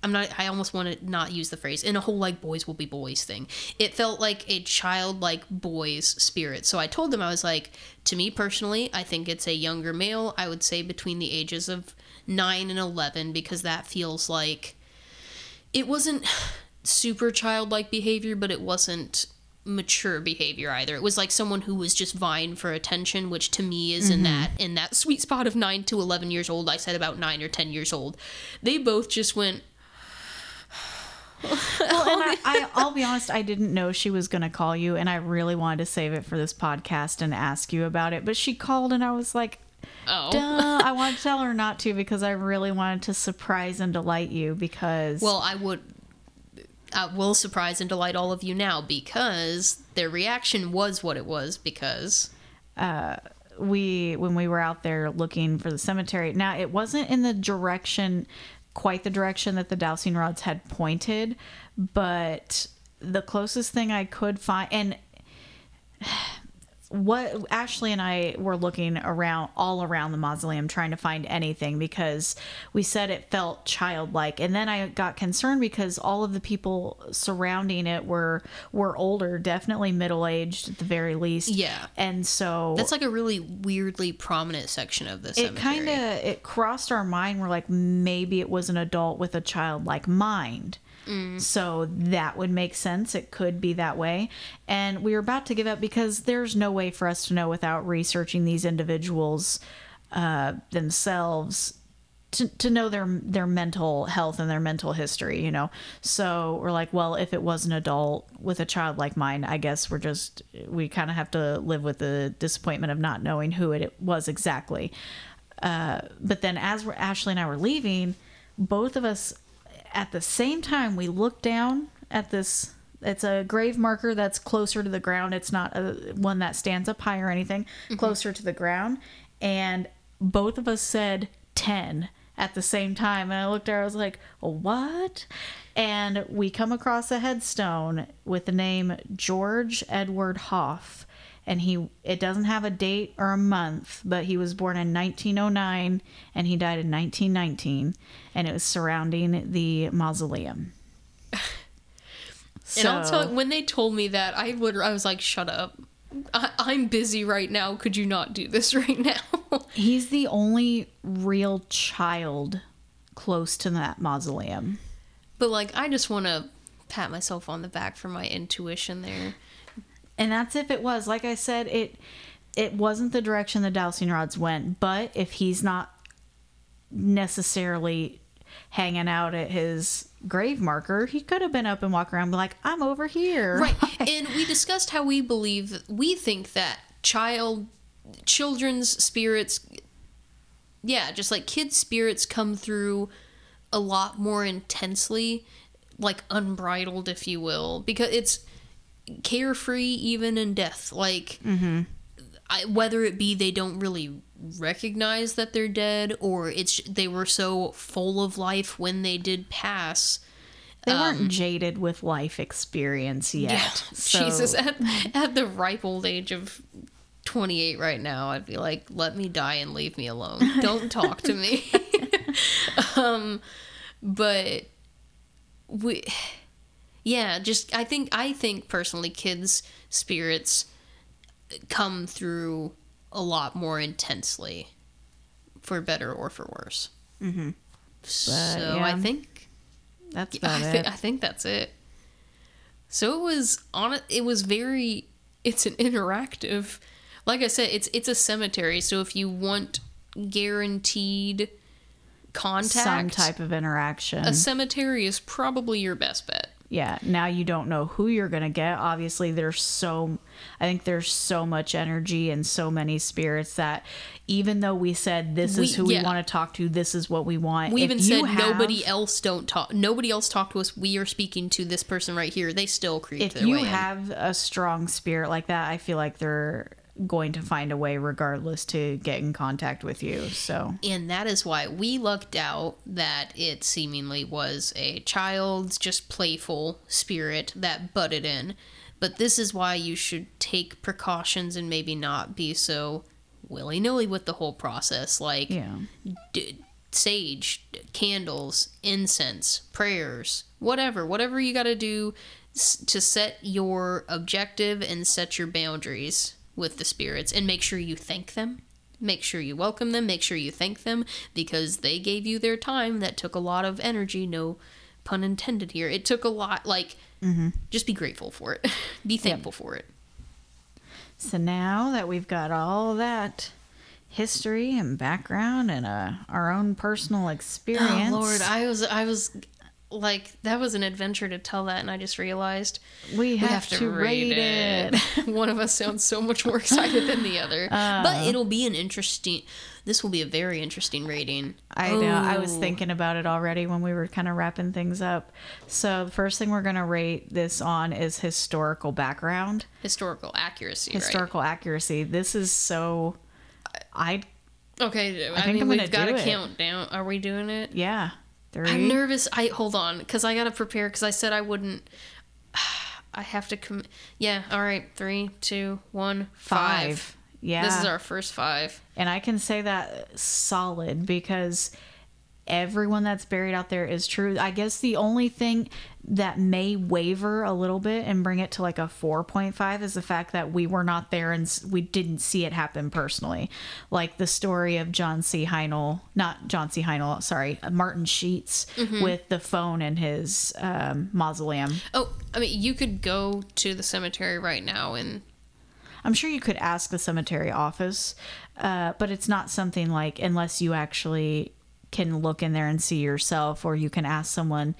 I'm not. I almost want to not use the phrase in a whole like boys will be boys thing. It felt like a childlike boy's spirit. So I told them I was like, to me personally, I think it's a younger male. I would say between the ages of nine and eleven because that feels like it wasn't super childlike behavior, but it wasn't mature behavior either. It was like someone who was just vying for attention, which to me is in mm-hmm. that in that sweet spot of 9 to 11 years old. I said about 9 or 10 years old. They both just went (sighs) well, and I, I, I'll be honest, I didn't know she was going to call you, and I really wanted to save it for this podcast and ask you about it. But she called, and I was like, oh. Duh. (laughs) I want to tell her not to because I really wanted to surprise and delight you because Well, I would I will surprise and delight all of you now because their reaction was what it was because uh, we when we were out there looking for the cemetery. Now it wasn't in the direction quite the direction that the dowsing rods had pointed, but the closest thing I could find and what Ashley and I were looking around all around the mausoleum trying to find anything because we said it felt childlike. And then I got concerned because all of the people surrounding it were were older definitely middle-aged at the very least. Yeah. and so that's like a really weirdly prominent section of the it kind of it crossed our mind we're like maybe it was an adult with a childlike mind so that would make sense. It could be that way. And we were about to give up because there's no way for us to know without researching these individuals uh, themselves to, to know their their mental health and their mental history you know? So we're like well if it was an adult with a child like mine, i guess we're just we kind of have to live with the disappointment of not knowing who it was exactly. Uh, but then as we're, ashley and i were leaving both of us at the same time we look down at this it's a grave marker that's closer to the ground. It's not a one that stands up high or anything mm-hmm. closer to the ground. And both of us said 10 at the same time. And i looked at her i was like what? And we come across a headstone with the name george edward hoff and he it doesn't have a date or a month but he was born in 1909 and he died in 1919 and it was surrounding the mausoleum And I'll tell when they told me that, I would I was like, shut up. I, I'm busy right now. Could you not do this (laughs) right now? he's the only real child close to that mausoleum but like, I just want to pat myself on the back for my intuition there. And that's if it was like i said it it wasn't the direction the dowsing rods went, but if he's not necessarily hanging out at his grave marker, he could have been up and walk around and be like, I'm over here. Right. (laughs) and we discussed how we believe we think that child children's spirits yeah, just like kids' spirits come through a lot more intensely, like unbridled, if you will, because it's carefree even in death. Like, I, whether it be they don't really recognize that they're dead, or it's they were so full of life when they did pass. They weren't jaded with life experience yet. Yeah, so- Jesus, at, at the ripe old age of 28 right now, I'd be like, let me die and leave me alone. Don't talk to me. (laughs) (laughs) um, but we, yeah, just I think I think personally, kids' spirits come through a lot more intensely, for better or for worse. Mm-hmm. So I think That's I, about thi- it. I think that's it. So it was on. It was very. It's an interactive. Like I said, it's it's a cemetery. So if you want guaranteed contact, Some type of interaction. a cemetery is probably your best bet. Yeah now you don't know who you're gonna get obviously there's so i think there's so much energy and so many spirits that even though we said this is We- who we want to talk to this is what we want We if even said have- nobody else don't talk. Nobody else talk to us. We are speaking to this person right here. They still create if their you way in. have a strong spirit like that i feel like they're going to find a way regardless to get in contact with you so And that is why we lucked out that it seemingly was a child's just playful spirit that butted in. But this is why you should take precautions and maybe not be so willy nilly with the whole process. Like, yeah d- sage, candles, incense, prayers, whatever, whatever you got to do s- to set your objective and set your boundaries with the spirits and make sure you thank them. Make sure you welcome them, make sure you thank them because they gave you their time that took a lot of energy, no pun intended here. It took a lot like mm-hmm. just be grateful for it. (laughs) be thankful for it. So now that we've got all that history and background and uh, our own personal experience, Oh Lord, I was I was like that was an adventure to tell that and I just realized we have, to, rate it. (laughs) One of us sounds so much more excited than the other. (laughs) Uh. but it'll be an interesting this will be a very interesting rating. I know. I was Oh. thinking about it already when we were kind of wrapping things up. So the first thing we're going to rate this on is historical background, historical accuracy. right? historical accuracy. This is so. I Okay, I, think mean I'm we've got do a it. countdown. Are we doing it? yeah. 3 I'm nervous. I hold on because I gotta prepare because I said I wouldn't. (sighs) I have to come. Yeah. All right. Three, two, one, five. five. Yeah. This is our first five. And I can say that solid because everyone that's buried out there is true. I guess the only thing that may waver a little bit and bring it to like a 4.5 is the fact that we were not there and we didn't see it happen personally. Like the story of John C. Heinl, not John C. Heinl, sorry, Martin Sheets with the phone in his um, mausoleum. Oh, I mean, you could go to the cemetery right now and I'm sure you could ask the cemetery office, uh, but it's not something like unless you actually can look in there and see yourself, or you can ask someone,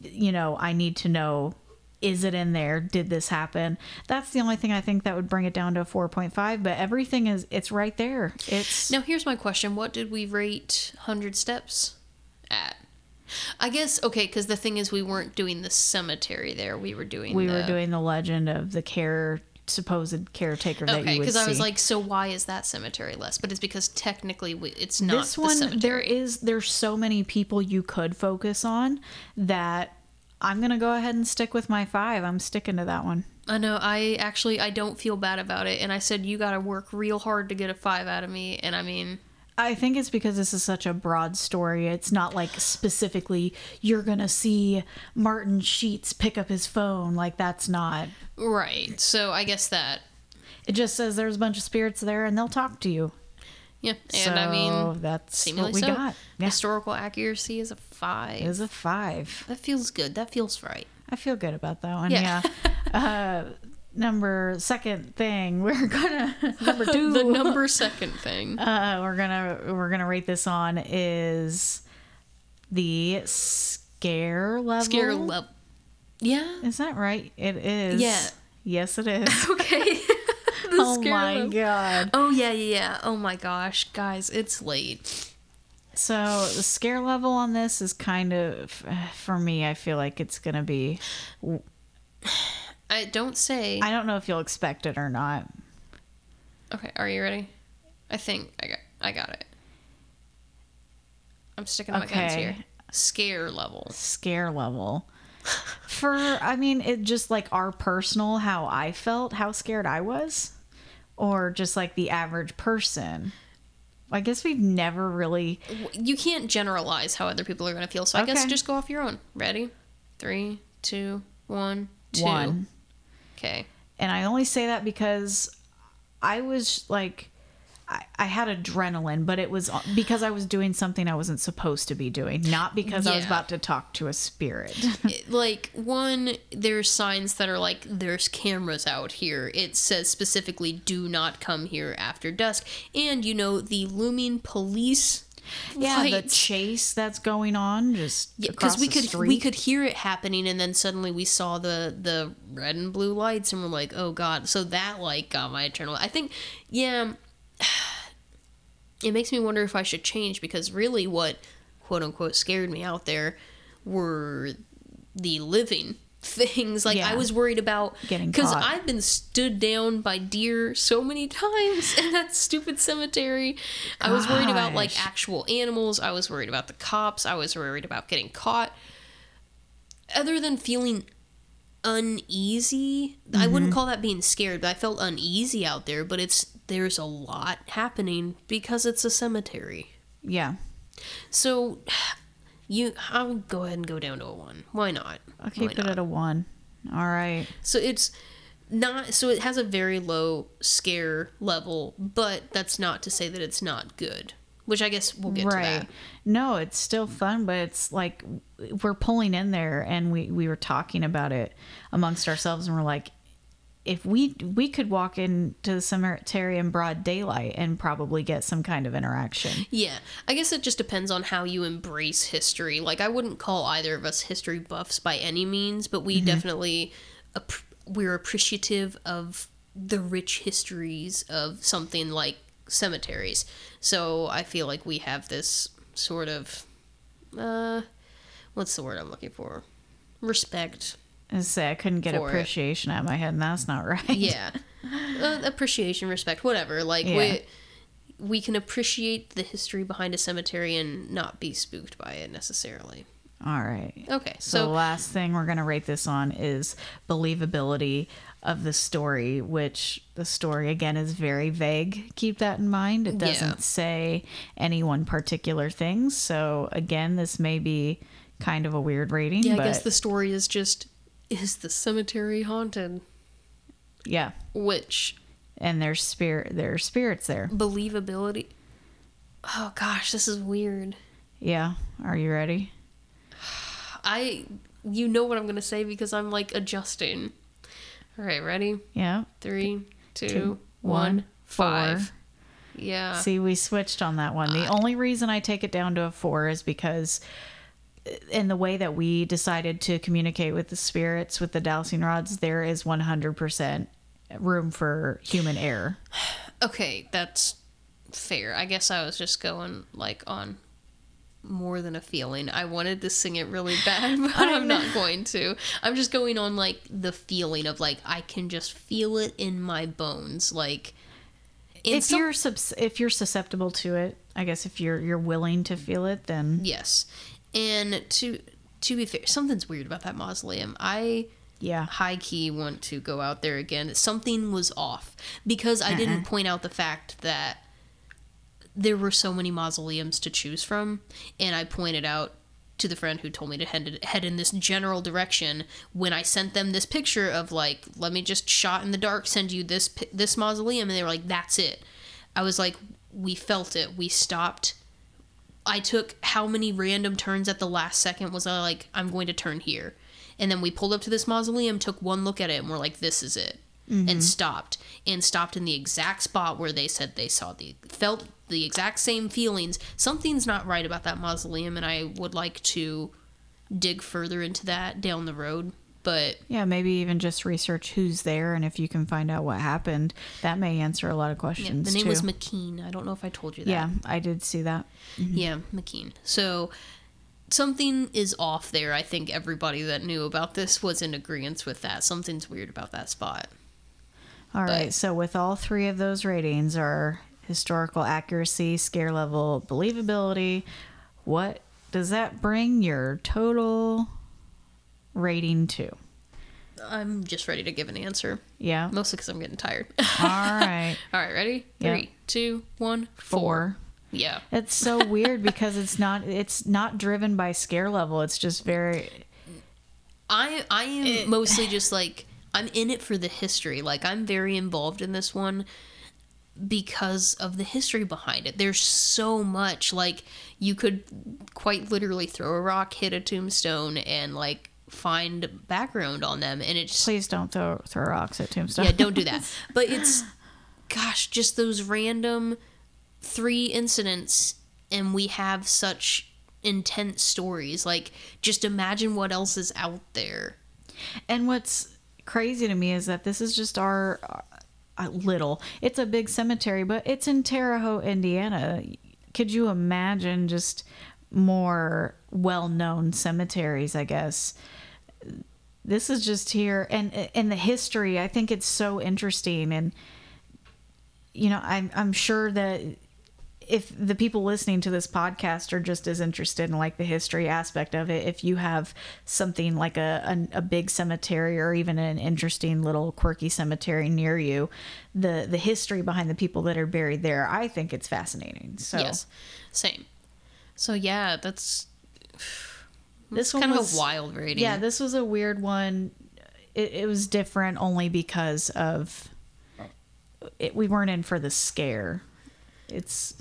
you know, I need to know, is it in there? Did this happen? That's the only thing I think that would bring it down to a 4.5, but everything is, it's right there. It's, Now, here's my question: What did we rate Hundred Steps at? I guess okay, because the thing is, we weren't doing the cemetery there. We were doing. we the, were doing the legend of the care, supposed caretaker that Okay, you would because I was like, so why is that cemetery less? But it's because technically, we, it's not this one cemetery. there is there's so many people you could focus on that i'm gonna go ahead and stick with my five i'm sticking to that one I know. I actually I don't feel bad about it, and I said you got to work real hard to get a five out of me, and I mean, i think it's because this is such a broad story it's not like specifically you're gonna see martin sheets pick up his phone like that's not right. So I guess that it just says there's a bunch of spirits there and they'll talk to you yeah, and so I mean, that's what we so. got yeah Historical accuracy is a five. is a five that feels good. That feels right. I feel good about that one. Yeah. Yeah. (laughs) uh, number second thing (laughs) we're gonna number two (laughs) The number second (laughs) thing. uh, we're gonna we're gonna rate this on is the scare level. Scare level. Yeah. Is that right? It is. Yeah. Yes, it is. Okay. the oh my level. god. Oh yeah, yeah, yeah. Oh my gosh, guys, it's late. So the scare level on this is kind of, (sighs) for me, I feel like it's gonna be. I don't say. I don't know if you'll expect it or not. Okay, are you ready? I think I got I got it. I'm sticking to my guns Okay. here. Scare level. Scare level. (laughs) For I mean, it just like our personal how I felt, how scared I was, or just like the average person. I guess we've never really. You can't generalize how other people are going to feel, so I guess just go off your own. Ready? Three, two, one, two. One. Okay. And I only say that because I was like, I, I had adrenaline, but it was uh, because I was doing something I wasn't supposed to be doing, not because I was about to talk to a spirit. (laughs) Like one there's signs that are like there's cameras out here it says specifically do not come here after dusk and you know the looming police yeah, the chase that's going on just because across we could street. we could hear it happening and then suddenly we saw the the red and blue lights and we're like oh god. So that like got my eternal i think yeah (sighs) it makes me wonder if i should change because really what quote unquote scared me out there were the living things. Like Yeah. i was worried about Getting because i've been stood down by deer so many times (laughs) in that stupid cemetery. I was worried about like actual animals. I was worried about the cops. I was worried about getting caught. Other than feeling uneasy i Mm-hmm. wouldn't call that being scared but i felt uneasy out there. But it's there's a lot happening because it's a cemetery. Yeah. so you i'll go ahead and go down to a one why not Okay, Why put not? it a one. All right. so it's not so it has a very low scare level but that's not to say that it's not good which i guess we'll get to right. that No, it's still fun, but it's like we're pulling in there, and we we were talking about it amongst ourselves, and we're like, if we we could walk into the cemetery in broad daylight and probably get some kind of interaction. Yeah, I guess it just depends on how you embrace history. Like, I wouldn't call either of us history buffs by any means, but we definitely ap- we're appreciative of the rich histories of something like cemeteries. So I feel like we have this sort of uh, what's the word I'm looking for? Respect. I say I couldn't get For it. appreciation out of my head, and that's not right. Yeah, uh, appreciation, respect, whatever. Like Yeah. we we can appreciate the history behind a cemetery and not be spooked by it necessarily. All right. Okay, So, the last thing we're going to rate this on is believability of the story, which the story again is very vague. Keep that in mind. It doesn't Yeah. say any one particular thing. So again, this may be kind of a weird rating, yeah, I guess the story is just is the cemetery haunted, yeah, which and there's spirit there's spirits there. believability. Oh gosh, this is weird. Yeah. Are you ready? I you know what I'm gonna say because I'm like adjusting. All right, ready? Yeah. Three, two, Two, one, five. four. Yeah. See, we switched on that one. The only reason I take it down to a four is because uh, in the way that we decided to communicate with the spirits with the dowsing rods, there is 100% room for human error. Okay, that's fair. I guess I was just going like on more than a feeling. I wanted to sing it really bad, (laughs) but I'm not going to. I'm just going on like the feeling of like I can just feel it in my bones. Like If some- you're subs- if you're susceptible to it, I guess if you're you're willing to feel it, then yes, and to to be fair, something's weird about that mausoleum. I yeah. high key want to go out there again. Something was off because I didn't uh-uh. point out the fact that there were so many mausoleums to choose from, and I pointed out to the friend who told me to head head in this general direction when I sent them this picture of like, let me just shot in the dark send you this this mausoleum, and they were like, that's it. I was like, we felt it. We stopped. I took how many random turns at the last second was I like, I'm going to turn here. And then we pulled up to this mausoleum, took one look at it, and we're like, this is it. and mm-hmm. stopped and stopped in the exact spot where they said they saw the felt the exact same feelings something's not right about that mausoleum and i would like to dig further into that down the road but Yeah, maybe even just research who's there and if you can find out what happened, that may answer a lot of yeah, questions. the name too. was mckeen i don't know if i told you that Yeah, I did see that. Mm-hmm. Yeah, McKeen. So something is off there. I think everybody that knew about this was in agreement with that. Something's weird about that spot. All right, But- so with all three of those ratings are historical accuracy, scare level, believability, what does that bring your total rating to? I'm just ready to give an answer, Yeah. mostly because I'm getting tired. All (laughs) right. All right, ready? Yeah. Three, two, one, four. Four. Yeah. It's so (laughs) weird because it's not it's not driven by scare level. It's just very I I am (sighs) mostly just like I'm in it for the history. Like I'm very involved in this one because of the history behind it. There's so much like you could quite literally throw a rock, hit a tombstone and like find background on them and it's please don't throw throw rocks at tombstone. yeah, don't do that. (laughs) But it's gosh, just those random three incidents and we have such intense stories. Like just imagine what else is out there. And what's crazy to me is that this is just our uh, little. It's a big cemetery, but it's in Terre Haute, Indiana. Could you imagine just more well-known cemeteries? I guess this is just here, and in the history, I think it's so interesting, and you know, I'm I'm sure that if the people listening to this podcast are just as interested in like the history aspect of it if you have something like a, a, a big cemetery or even an interesting little quirky cemetery near you the the history behind the people that are buried there i think it's fascinating so Yes. Same. So yeah, that's this it's one kind was of a wild rating. yeah this was a weird one it, it was different only because of it, we weren't in for the scare it's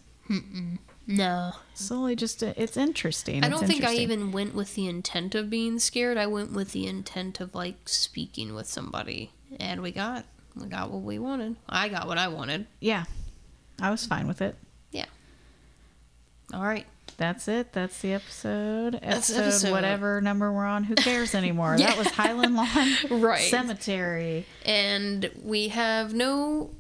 no. solely just it's interesting I don't think I even went with the intent of being scared. I went with the intent of like speaking with somebody, and we got we got what we wanted. I got what I wanted. Yeah. I was fine with it. Yeah. All right. That's it. That's the episode. That's Episode, episode. whatever number we're on. Who (laughs) cares anymore? Yeah. That was Highland Lawn (laughs) Right. Cemetery. And we have no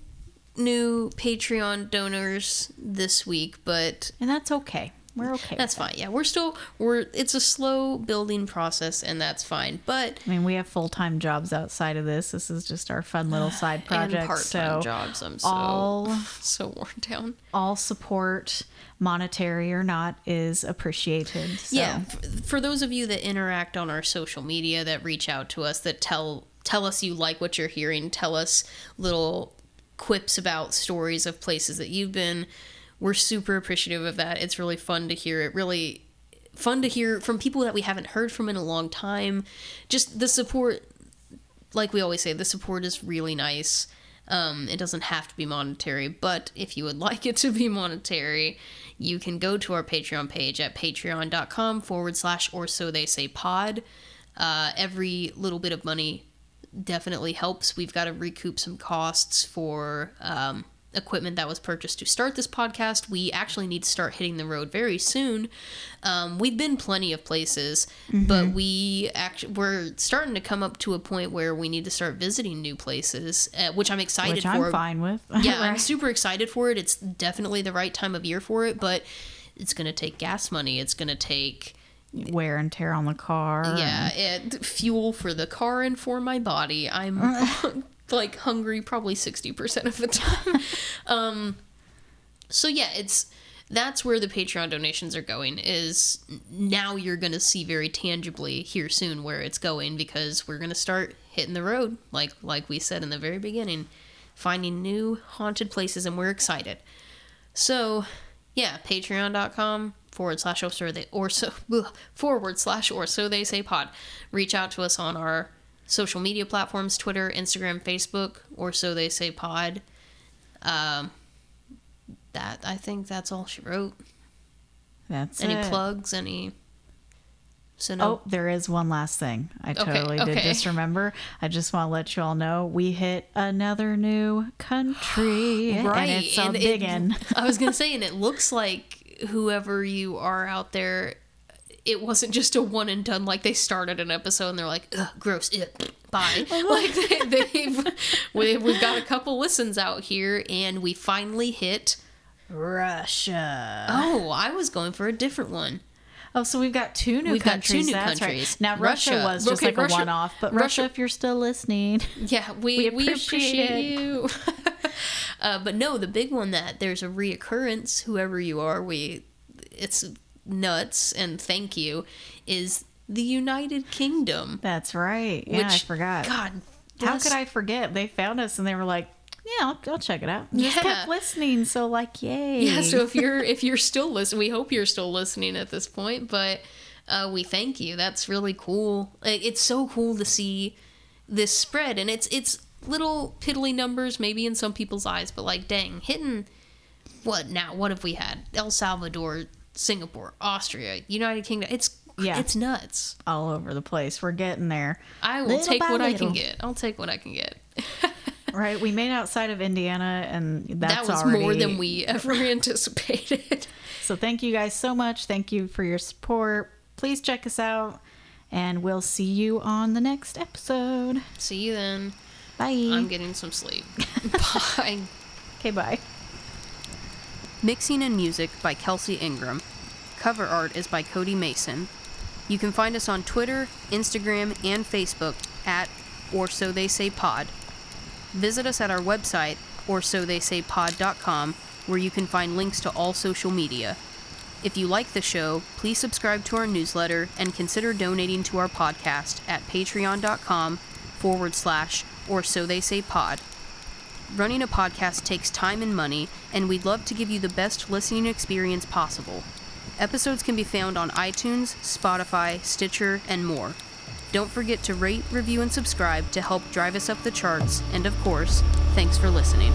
new Patreon donors this week, but And that's okay. We're okay. that's fine. Yeah, we're still we're it's a slow building process and that's fine. But. I mean, we have full time jobs outside of this. This is just our fun little (sighs) side and project. part-time So jobs, I'm so all (laughs) so worn down. all support, monetary or not, is appreciated. So. Yeah, for those of you that interact on our social media, that reach out to us, that tell tell us you like what you're hearing, tell us little quips about stories of places that you've been. We're super appreciative of that. It's really fun to hear. It really fun to hear from people that we haven't heard from in a long time. Just the support, like we always say, the support is really nice. Um, it doesn't have to be monetary, but if you would (laughs) like it to be monetary, you can go to our Patreon page at patreon.com forward slash or so they say pod. Uh, every little bit of money definitely helps. We've got to recoup some costs for um, equipment that was purchased to start this podcast. We actually need to start hitting the road very soon. Um, we've been plenty of places, but we actually we're starting to come up to a point where we need to start visiting new places, uh, which I'm excited Which for. I'm fine with. (laughs) Yeah, I'm super excited for it. It's definitely the right time of year for it, but it's going to take gas money. It's going to take Wear and tear on the car. yeah, it, fuel for the car and for my body. I'm (laughs) (laughs) like hungry probably 60% of the time. (laughs) um so yeah, it's that's where the Patreon donations are going is now you're going to see very tangibly here soon where it's going because we're going to start hitting the road like like we said in the very beginning, finding new haunted places and we're excited. So, yeah, patreon.com forward slash or so they or so (laughs) forward slash or so they say pod. Reach out to us on our social media platforms, Twitter, Instagram, Facebook, or so they say pod. Um that I think that's all she wrote. That's Any it. plugs, any So no. Oh, there is one last thing. I Okay, totally did just remember. I just want to let you all know we hit another new country. right. (gasps) And it's a and big it- I was gonna say, and it looks like whoever you are out there, it wasn't just a one and done. Like they started an episode and they're like, Ugh, gross, bye. (laughs) like they, they've we, we've got a couple listens out here, and we finally hit. Russia. Oh, I was going for a different one. Oh, so we've got two new We've got two new That's countries. right. Now Russia, Russia. was just Okay, like Russia- a one-off, but Russia- Russia, if you're still listening, (laughs) Yeah, we, We we appreciate, appreciate you. (laughs) uh, but no, the big one that there's a reoccurrence, whoever you are, we it's nuts and thank you, is the United Kingdom. that's right. Yeah, I forgot. God, How could I forget? They found us and they were like, "Yeah, I'll, I'll check it out." Just Yeah. kept listening. So like, yay. Yeah, so if you're if you're still listening, we hope you're still listening at this point. But uh, we thank you. That's really cool. It's so cool to see this spread, and it's it's little piddly numbers maybe in some people's eyes, but like, dang, hitting what now? What have we had? El Salvador, Singapore, Austria, United Kingdom. It's Yeah. it's nuts. all over the place. We're getting there. I will Little take what I can get. I'll take what I can get. (laughs) Right, we made outside of Indiana, and that's that was already more than we ever (laughs) anticipated. So thank you guys so much. Thank you for your support. Please check us out, and we'll see you on the next episode. See you then. Bye. I'm getting some sleep. (laughs) Bye. okay, bye. Mixing and music by Kelsey Ingram. Cover art is by Cody Mason. You can find us on Twitter, Instagram, and Facebook at or so they say pod. Visit us at our website or so they say pod.com where you can find links to all social media. If you like the show, please subscribe to our newsletter and consider donating to our podcast at patreon.com forward slash or so they say pod. Running a podcast takes time and money, and we'd love to give you the best listening experience possible. Episodes can be found on iTunes, Spotify, Stitcher, and more. Don't forget to rate, review, and subscribe to help drive us up the charts, and of course, thanks for listening.